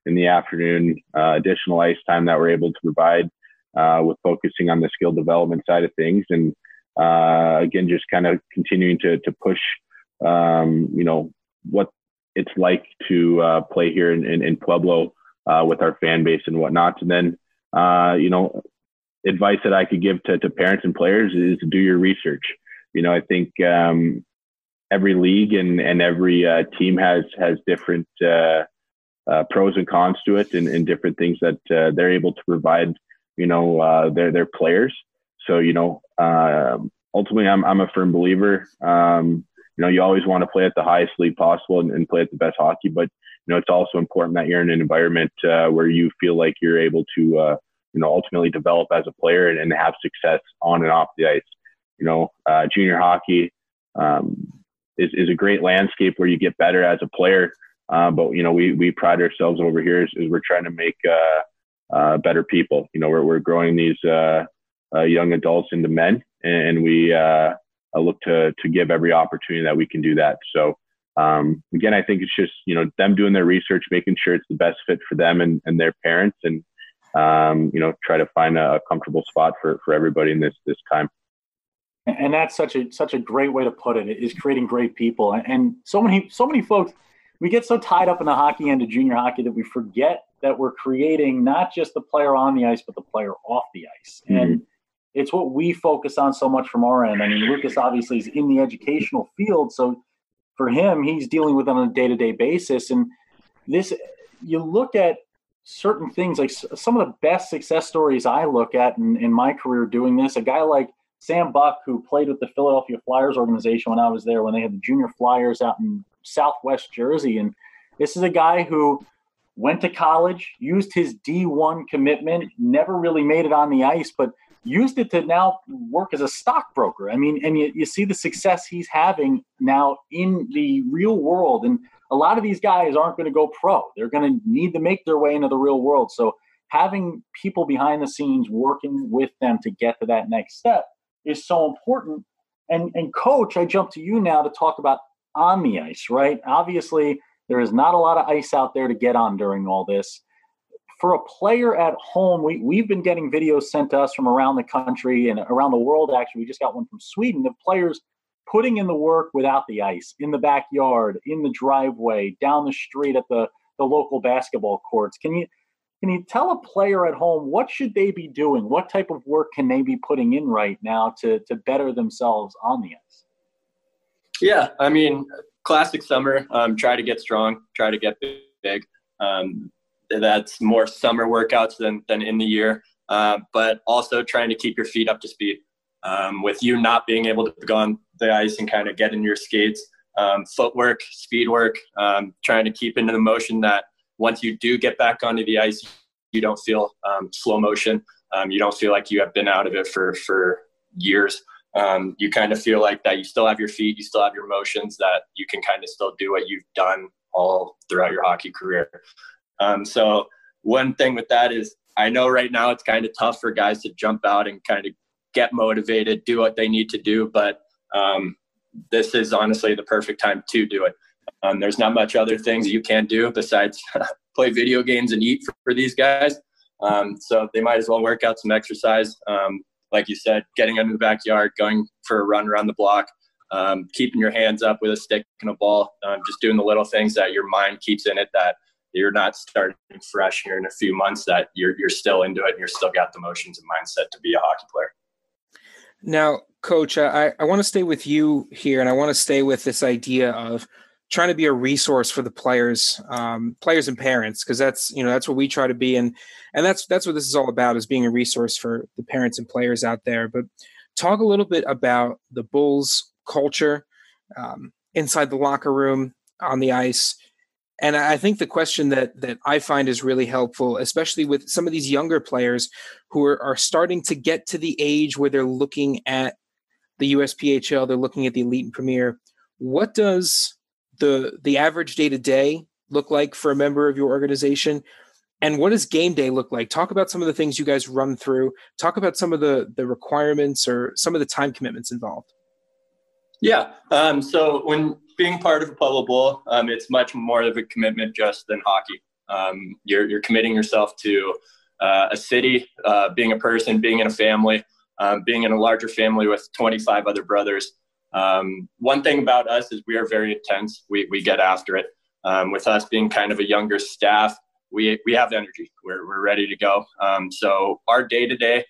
in the afternoon, uh, additional ice time that we're able to provide uh, with focusing on the skill development side of things. And uh, again, just kind of continuing to, to push um, you know, what it's like to uh, play here in, in, in Pueblo uh, with our fan base and whatnot. And then, uh, you know, advice that I could give to, to parents and players is do your research. You know, I think um, every league and, and every uh, team has has different uh, uh, pros and cons to it and, and different things that they're able to provide, you know, their, their players. So, you know, um, ultimately, I'm, I'm a firm believer. Um, you know, you always want to play at the highest league possible and, and, play at the best hockey, but you know, it's also important that you're in an environment uh, where you feel like you're able to, uh, you know, ultimately develop as a player and, and, have success on and off the ice. You know, uh, junior hockey um, is, is a great landscape where you get better as a player. Uh, but you know, we we pride ourselves over here is, is we're trying to make uh, uh, better people. You know, we're we're growing these young adults into men, and we I look to to give every opportunity that we can do that. So um, again, I think it's just you know them doing their research, making sure it's the best fit for them and, and their parents, and um, you know try to find a, a comfortable spot for for everybody in this this time.
And that's such a such a great way to put it. Is creating great people, and so many so many folks. We get so tied up in the hockey end of junior hockey that we forget that we're creating not just the player on the ice, but the player off the ice. Mm-hmm. And it's what we focus on so much from our end. I mean, Lucas obviously is in the educational field, so for him, he's dealing with it on a day to day basis. And this, you look at certain things like some of the best success stories I look at in, in my career doing this. A guy like Sam Buck, who played with the Philadelphia Flyers organization when I was there, when they had the junior Flyers out in Southwest Jersey, and this is a guy who went to college, used his D1 commitment, never really made it on the ice, but used it to now work as a stockbroker. I mean, and you, you see the success he's having now in the real world. And a lot of these guys aren't going to go pro. They're going to need to make their way into the real world. So having people behind the scenes working with them to get to that next step is so important. And and coach, I jump to you now to talk about on the ice, right? Obviously, there is not a lot of ice out there to get on during all this for a player at home, we, we've been getting videos sent to us from around the country and around the world. Actually, we just got one from Sweden of players putting in the work without the ice, in the backyard, in the driveway, down the street at the, the local basketball courts. Can you can you tell a player at home what should they be doing? What type of work can they be putting in right now to to better themselves on the ice?
Yeah, I mean, classic summer. Um, try to get strong. Try to get big. Um, that's more summer workouts than, than in the year. Uh, but also trying to keep your feet up to speed. Um, with you not being able to go on the ice and kind of get in your skates, um, footwork, speed work, um, trying to keep into the motion that once you do get back onto the ice, you don't feel um, slow motion. Um, you don't feel like you have been out of it for, for years. Um, you kind of feel like that you still have your feet, you still have your motions, that you can kind of still do what you've done all throughout your hockey career. Um, so one thing with that is I know right now it's kind of tough for guys to jump out and kind of get motivated, do what they need to do, but um, this is honestly the perfect time to do it. Um, there's not much other things you can do besides play video games and eat for, for these guys. Um, so they might as well work out some exercise. Um, like you said, getting into the backyard, going for a run around the block, um, keeping your hands up with a stick and a ball, um, just doing the little things that your mind keeps in it that you're not starting fresh here in a few months that you're you're still into it and you're still got the motions and mindset to be a hockey player.
Now, coach, I, I want to stay with you here and I want to stay with this idea of trying to be a resource for the players, um, players and parents, because that's you know that's what we try to be, and and that's that's what this is all about is being a resource for the parents and players out there. But talk a little bit about the Bulls culture um, inside the locker room, on the ice, and I think the question that that I find is really helpful, especially with some of these younger players who are, are starting to get to the age where they're looking at the USPHL, they're looking at the Elite and Premier. What does the the average day to day look like for a member of your organization? And what does game day look like? Talk about some of the things you guys run through. Talk about some of the the requirements or some of the time commitments involved.
Yeah. Um, so when being part of a Pueblo Bull, um, it's much more of a commitment just than hockey. Um, you're, you're committing yourself to uh, a city, uh, being a person, being in a family, um, being in a larger family with 25 other brothers. Um, one thing about us is we are very intense. We, we get after it. Um, with us being kind of a younger staff, we, we have the energy. We're, we're ready to go. Um, so our day to day,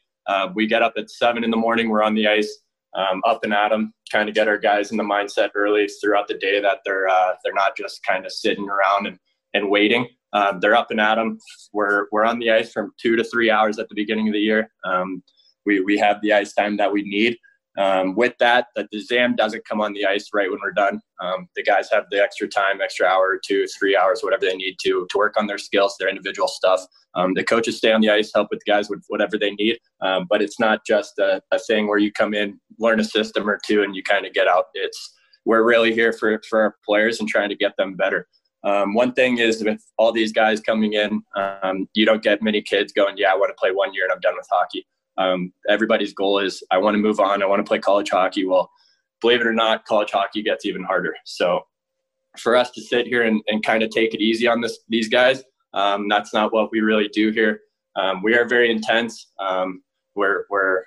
we get up at seven in the morning. We're on the ice, um, up and at them, kind of get our guys in the mindset early throughout the day that they're uh, they're not just kind of sitting around and, and waiting. Um, they're up and at them. We're we're on the ice from two to three hours at the beginning of the year. Um, we we have the ice time that we need. Um, with that, that the ZAM doesn't come on the ice right when we're done. Um, the guys have the extra time, extra hour, two, three hours, whatever they need to, to work on their skills, their individual stuff. Um, the coaches stay on the ice, help with the guys with whatever they need. Um, but it's not just a, a, thing where you come in, learn a system or two, and you kind of get out. It's we're really here for for our players and trying to get them better. Um, one thing is with all these guys coming in, um, you don't get many kids going, yeah, I want to play one year and I'm done with hockey. Um, everybody's goal is I want to move on. I want to play college hockey. Well, believe it or not, college hockey gets even harder. So for us to sit here and, and kind of take it easy on this, these guys, um, that's not what we really do here. Um, we are very intense. Um, we're, we're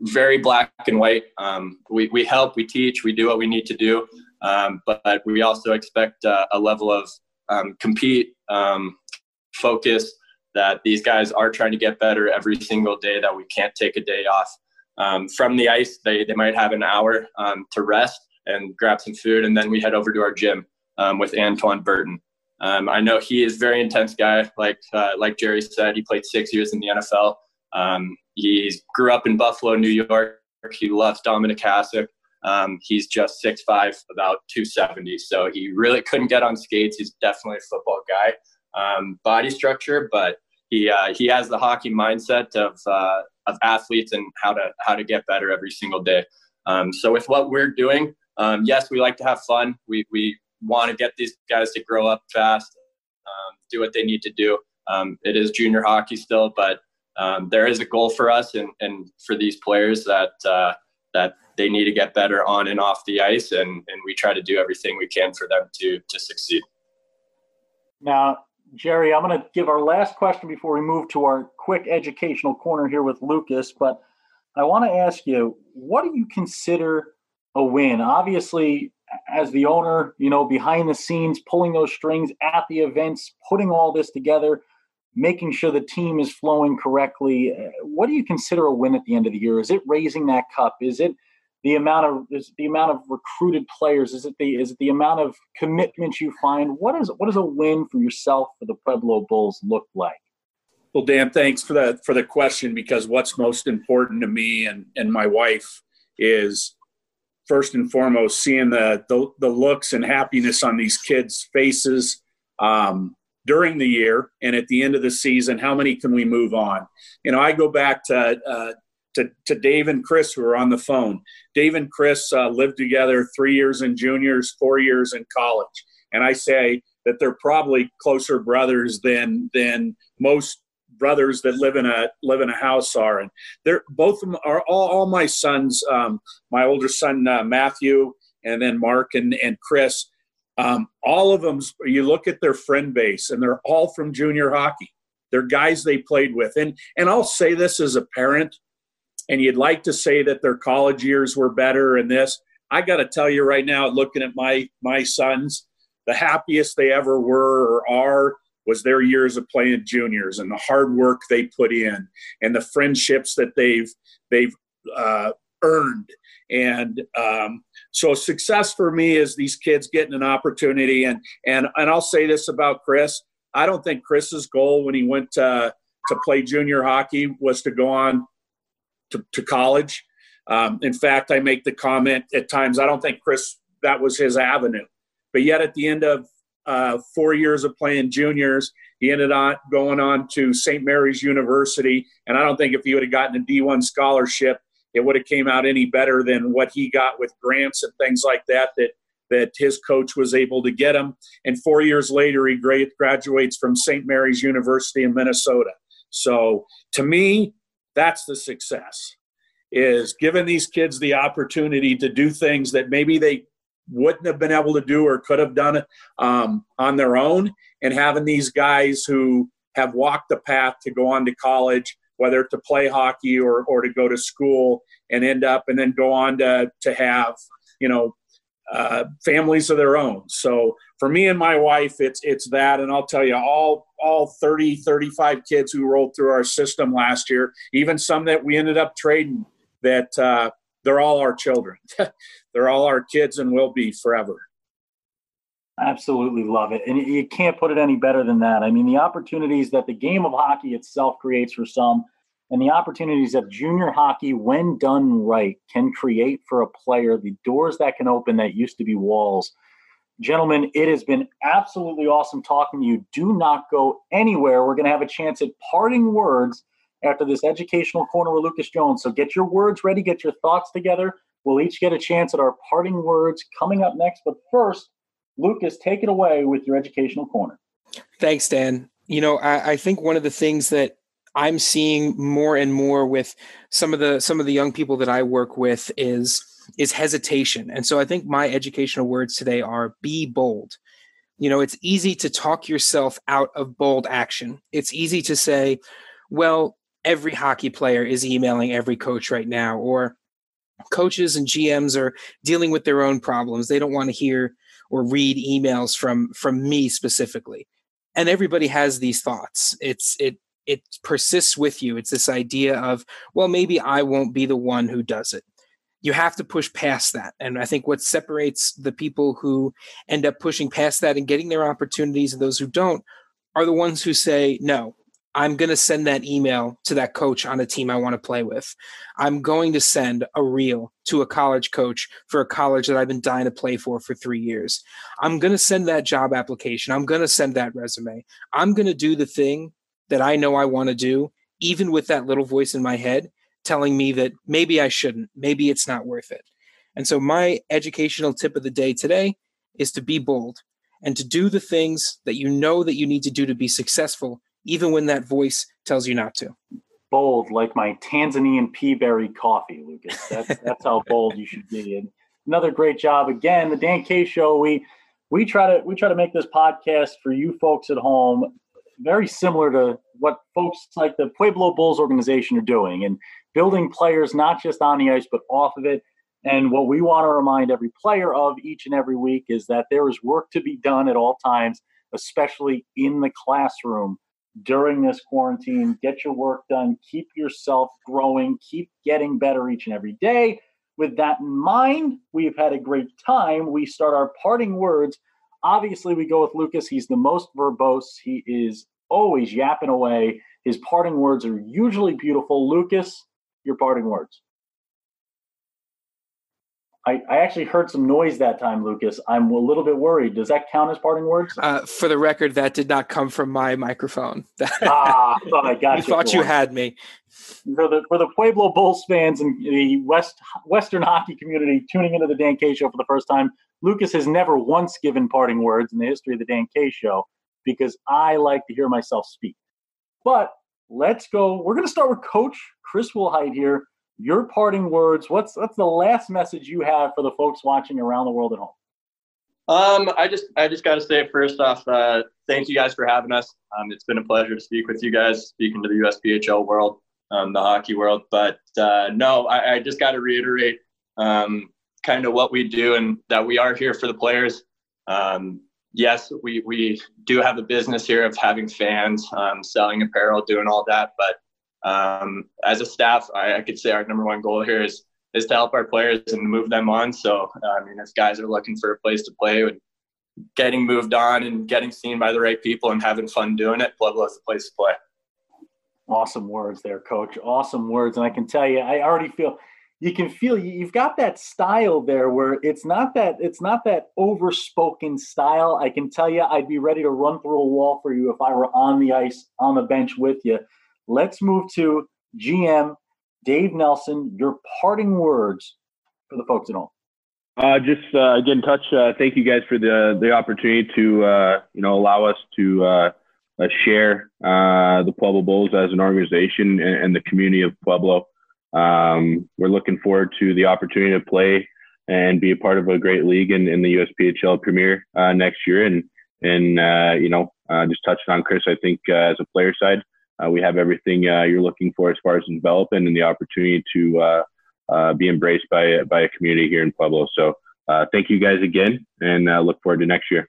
very black and white. Um, we, we help, we teach, we do what we need to do. Um, but, we also expect uh, a level of compete, focus, that these guys are trying to get better every single day, that we can't take a day off. Um, from the ice, they, they might have an hour um, to rest and grab some food, and then we head over to our gym um, with Antoine Burton. Um, I know he is a very intense guy. Like uh, like Jerry said, he played six years in the NFL. Um, he grew up in Buffalo, New York. He loves Dominik Hasek. Um, he's just 6'5", about 270. So he really couldn't get on skates. He's definitely a football guy um, body structure, but he uh, he has the hockey mindset of uh, of athletes and how to how to get better every single day. Um, so with what we're doing, um, yes, we like to have fun. We we want to get these guys to grow up fast, um, do what they need to do. Um, it is junior hockey still, but um, there is a goal for us and, and for these players that uh, that they need to get better on and off the ice, and, and we try to do everything we can for them to to succeed.
Now, Jerry, I'm going to give our last question before we move to our quick educational corner here with Lucas. But I want to ask you, what do you consider a win? Obviously, as the owner, you know, behind the scenes, pulling those strings at the events, putting all this together, making sure the team is flowing correctly. Uh, what do you consider a win at the end of the year? Is it raising that cup? Is it the amount of is the amount of recruited players? Is it the is it the amount of commitment you find? What is what does a win for yourself for the Pueblo Bulls look like?
Well, Dan, thanks for the for the question because what's most important to me and and my wife is first and foremost seeing the the, the looks and happiness on these kids' faces um, during the year and at the end of the season. How many can we move on? You know, I go back to uh, to, to Dave and Chris who are on the phone. Dave and Chris uh, lived together three years in juniors, four years in college, and I say that they're probably closer brothers than than most brothers that live in a live in a house are. And they're both of them are all, all my sons. Um, my older son uh, Matthew, and then Mark and and Chris. Um, all of them. You look at their friend base, and they're all from junior hockey. They're guys they played with, and and I'll say this as a parent and you'd like to say that their college years were better and this i got to tell you right now looking at my my sons the happiest they ever were or are was their years of playing juniors and the hard work they put in and the friendships that they've they've uh, earned. And um, so success for me is these kids getting an opportunity. And and and I'll say this about Chris I don't think Chris's goal when he went to to play junior hockey was to go on to, to college. Um, in fact, I make the comment at times, I don't think Chris, that was his avenue. But yet at the end of uh, four years of playing juniors, he ended up going on to St. Mary's University. And I don't think if he would have gotten a D1 scholarship, it would have came out any better than what he got with grants and things like that that that his coach was able to get him. And four years later, he graduates from St. Mary's University in Minnesota. So to me, that's the success is giving these kids the opportunity to do things that maybe they wouldn't have been able to do or could have done um, on their own and having these guys who have walked the path to go on to college whether to play hockey or, or to go to school and end up and then go on to to have you know uh, families of their own. So for me and my wife, it's it's that, and I'll tell you, all all 30, 35 kids who rolled through our system last year, even some that we ended up trading, that uh, they're all our children. they're all our kids and will be forever.
Absolutely love it. And you can't put it any better than that. I mean, the opportunities that the game of hockey itself creates for some and the opportunities of junior hockey, when done right, can create for a player, the doors that can open that used to be walls. Gentlemen, it has been absolutely awesome talking to you. Do not go anywhere. We're going to have a chance at parting words after this educational corner with Lucas Jones. So get your words ready, get your thoughts together. We'll each get a chance at our parting words coming up next. But first, Lucas, take it away with your educational corner.
Thanks, Dan. You know, I, I think one of the things that I'm seeing more and more with some of the some of the young people that I work with is is hesitation. And so I think my educational words today are be bold. You know, it's easy to talk yourself out of bold action. It's easy to say, well, every hockey player is emailing every coach right now or coaches and GMs are dealing with their own problems. They don't want to hear or read emails from from me specifically. And everybody has these thoughts. It's it it persists with you. It's this idea of, well, maybe I won't be the one who does it. You have to push past that. And I think what separates the people who end up pushing past that and getting their opportunities and those who don't are the ones who say, no, I'm going to send that email to that coach on a team I want to play with. I'm going to send a reel to a college coach for a college that I've been dying to play for for three years. I'm going to send that job application. I'm going to send that resume. I'm going to do the thing that I know I want to do, even with that little voice in my head telling me that maybe I shouldn't, maybe it's not worth it. And so, my educational tip of the day today is to be bold and to do the things that you know that you need to do to be successful, even when that voice tells you not to.
Bold, like my Tanzanian peaberry coffee, Lucas. That's, that's how bold you should be. And another great job again. The Dan K Show. We we try to we try to make this podcast for you folks at home very similar to what folks like the Pueblo Bulls organization are doing and building players not just on the ice but off of it. And what we want to remind every player of each and every week is that there is work to be done at all times, especially in the classroom during this quarantine. Get your work done, keep yourself growing, keep getting better each and every day. With that in mind, we've had a great time. We start our parting words. Obviously, we go with Lucas. He's the most verbose. He is always yapping away. His parting words are usually beautiful. Lucas, your parting words. I, I actually heard some noise that time, Lucas. I'm a little bit worried. Does that count as parting words?
Uh, for the record, that did not come from my microphone.
ah, I thought I got
you. thought you had me.
For the for the Pueblo Bulls fans and the West Western hockey community tuning into the Dan K Show for the first time, Lucas has never once given parting words in the history of the Dan K Show because I like to hear myself speak. But let's go. We're going to start with Coach Chris Wilhite here. Your parting words. What's what's the last message you have for the folks watching around the world at home?
Um, I just I just got to say first off, uh, thank you guys for having us. Um, it's been a pleasure to speak with you guys, speaking to the USPHL world, um, the hockey world. But uh, no, I, I just got to reiterate um, kind of what we do and that we are here for the players. Um, yes, we, we do have a business here of having fans, um, selling apparel, doing all that. But um, as a staff, I, I, could say our number one goal here is is to help our players and move them on. So, I mean, if guys are looking for a place to play and getting moved on and getting seen by the right people and having fun doing it, Pueblo is the place to play.
Awesome words there, coach. Awesome words. And I can tell you, I already feel – you can feel you've got that style there where it's not that it's not that overspoken style. I can tell you I'd be ready to run through a wall for you if I were on the ice on the bench with you. Let's move to GM Dave Nelson. Your parting words for the folks at home.
Uh, just uh, again, touch. Uh, thank you guys for the the opportunity to uh, you know allow us to uh, uh, share the Pueblo Bulls as an organization and, and the community of Pueblo. Um, we're looking forward to the opportunity to play and be a part of a great league in, in the USPHL Premier uh, next year. And and uh, you know, uh, just touching on Chris, I think uh, as a player side, uh, we have everything uh, you're looking for as far as development and the opportunity to uh, be embraced by by a community here in Pueblo. So uh, thank you guys again, and look forward to next year.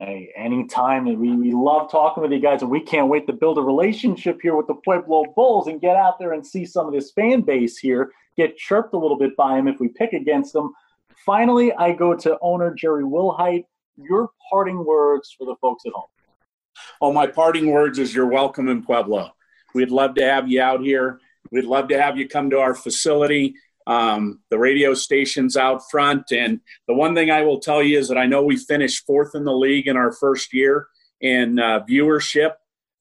Hey, anytime we, we love talking with you guys, and we can't wait to build a relationship here with the Pueblo Bulls and get out there and see some of this fan base here get chirped a little bit by them if we pick against them. Finally, I go to owner Jerry Wilhite. Your parting words for the folks at home.
Oh, my parting words is you're welcome in Pueblo. We'd love to have you out here. We'd love to have you come to our facility. Um, the radio station's out front. And the one thing I will tell you is that I know we finished fourth in the league in our first year in uh, viewership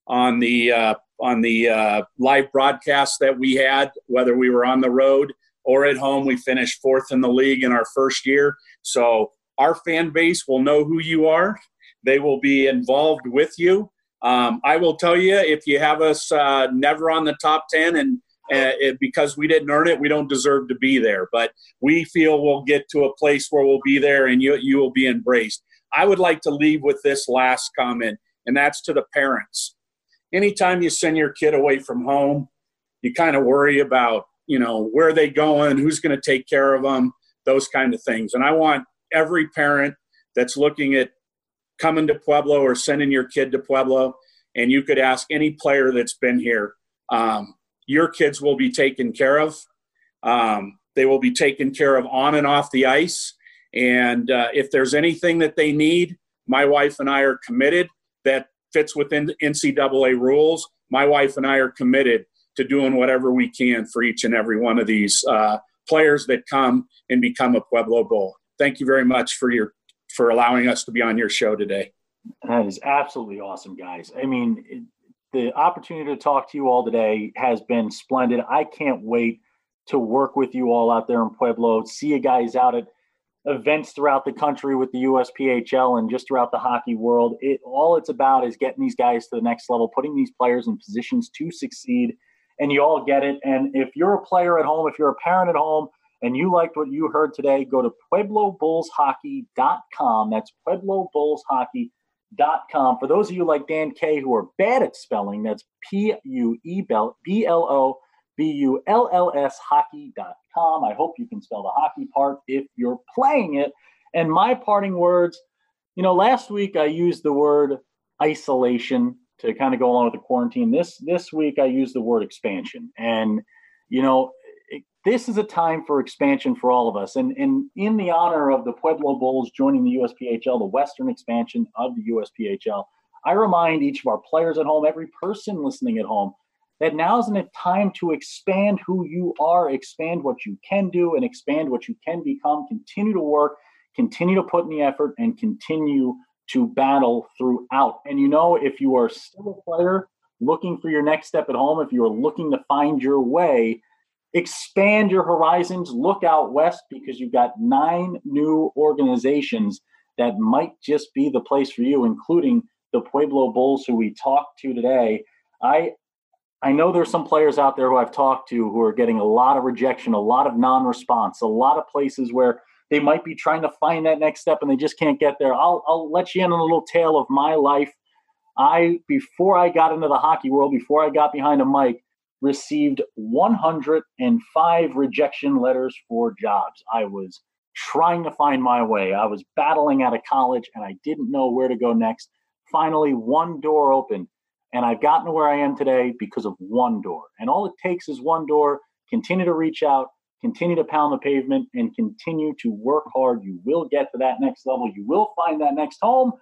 on the uh, on the uh, live broadcast that we had, whether we were on the road or at home. We finished fourth in the league in our first year. So our fan base will know who you are. They will be involved with you. Um, I will tell you if you have us uh, never on the top 10 and uh, it, because we didn't earn it, we don't deserve to be there. But we feel we'll get to a place where we'll be there and you, you will be embraced. I would like to leave with this last comment, and that's to the parents. Anytime you send your kid away from home, you kind of worry about, you know, where are they going, who's going to take care of them, those kind of things. And I want every parent that's looking at coming to Pueblo or sending your kid to Pueblo, and you could ask any player that's been here. Um, your kids will be taken care of. Um, they will be taken care of on and off the ice. And uh, if there's anything that they need, my wife and I are committed that fits within NCAA rules. My wife and I are committed to doing whatever we can for each and every one of these uh, players that come and become a Pueblo Bull. Thank you very much for your for allowing us to be on your show today.
That is absolutely awesome, guys. I mean, the opportunity to talk to you all today has been splendid. I can't wait to work with you all out there in Pueblo, see you guys out at events throughout the country with the USPHL and just throughout the hockey world. It all it's about is getting these guys to the next level, putting these players in positions to succeed, and you all get it. And if you're a player at home, if you're a parent at home, and you liked what you heard today, go to PuebloBullsHockey.com. That's PuebloBullsHockey.com com. For those of you like Dan K who are bad at spelling, that's P U E B L O B U L L S hockey.com. I hope you can spell the hockey part if you're playing it. And my parting words, you know, last week I used the word isolation to kind of go along with the quarantine. This this week I used the word expansion. And you know, this is a time for expansion for all of us. And, and in the honor of the Pueblo Bulls joining the USPHL, the Western expansion of the USPHL, I remind each of our players at home, every person listening at home, that now isn't a time to expand who you are, expand what you can do, and expand what you can become. Continue to work, continue to put in the effort, and continue to battle throughout. And you know, if you are still a player looking for your next step at home, if you are looking to find your way, expand your horizons, look out west because you've got nine new organizations that might just be the place for you, including the Pueblo Bulls, who we talked to today. I I know there's some players out there who I've talked to who are getting a lot of rejection, a lot of non-response, a lot of places where they might be trying to find that next step and they just can't get there. I'll I'll let you in on a little tale of my life. I before I got into the hockey world, before I got behind a mic, received 105 rejection letters for jobs. I was trying to find my way. I was battling out of college and I didn't know where to go next. Finally, one door opened, and I've gotten to where I am today because of one door. And all it takes is one door. Continue to reach out, continue to pound the pavement, and continue to work hard. You will get to that next level. You will find that next home.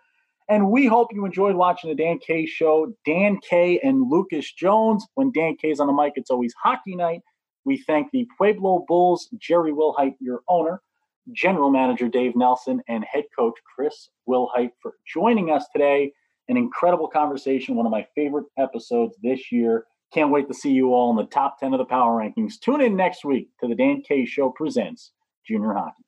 And we hope you enjoyed watching the Dan K show. Dan K and Lucas Jones. When Dan K is on the mic, it's always hockey night. We thank the Pueblo Bulls, Jerry Wilhite, your owner, general manager Dave Nelson, and head coach Chris Wilhite for joining us today. An incredible conversation, one of my favorite episodes this year. Can't wait to see you all in the top 10 of the power rankings. Tune in next week to the Dan K Show presents Junior Hockey.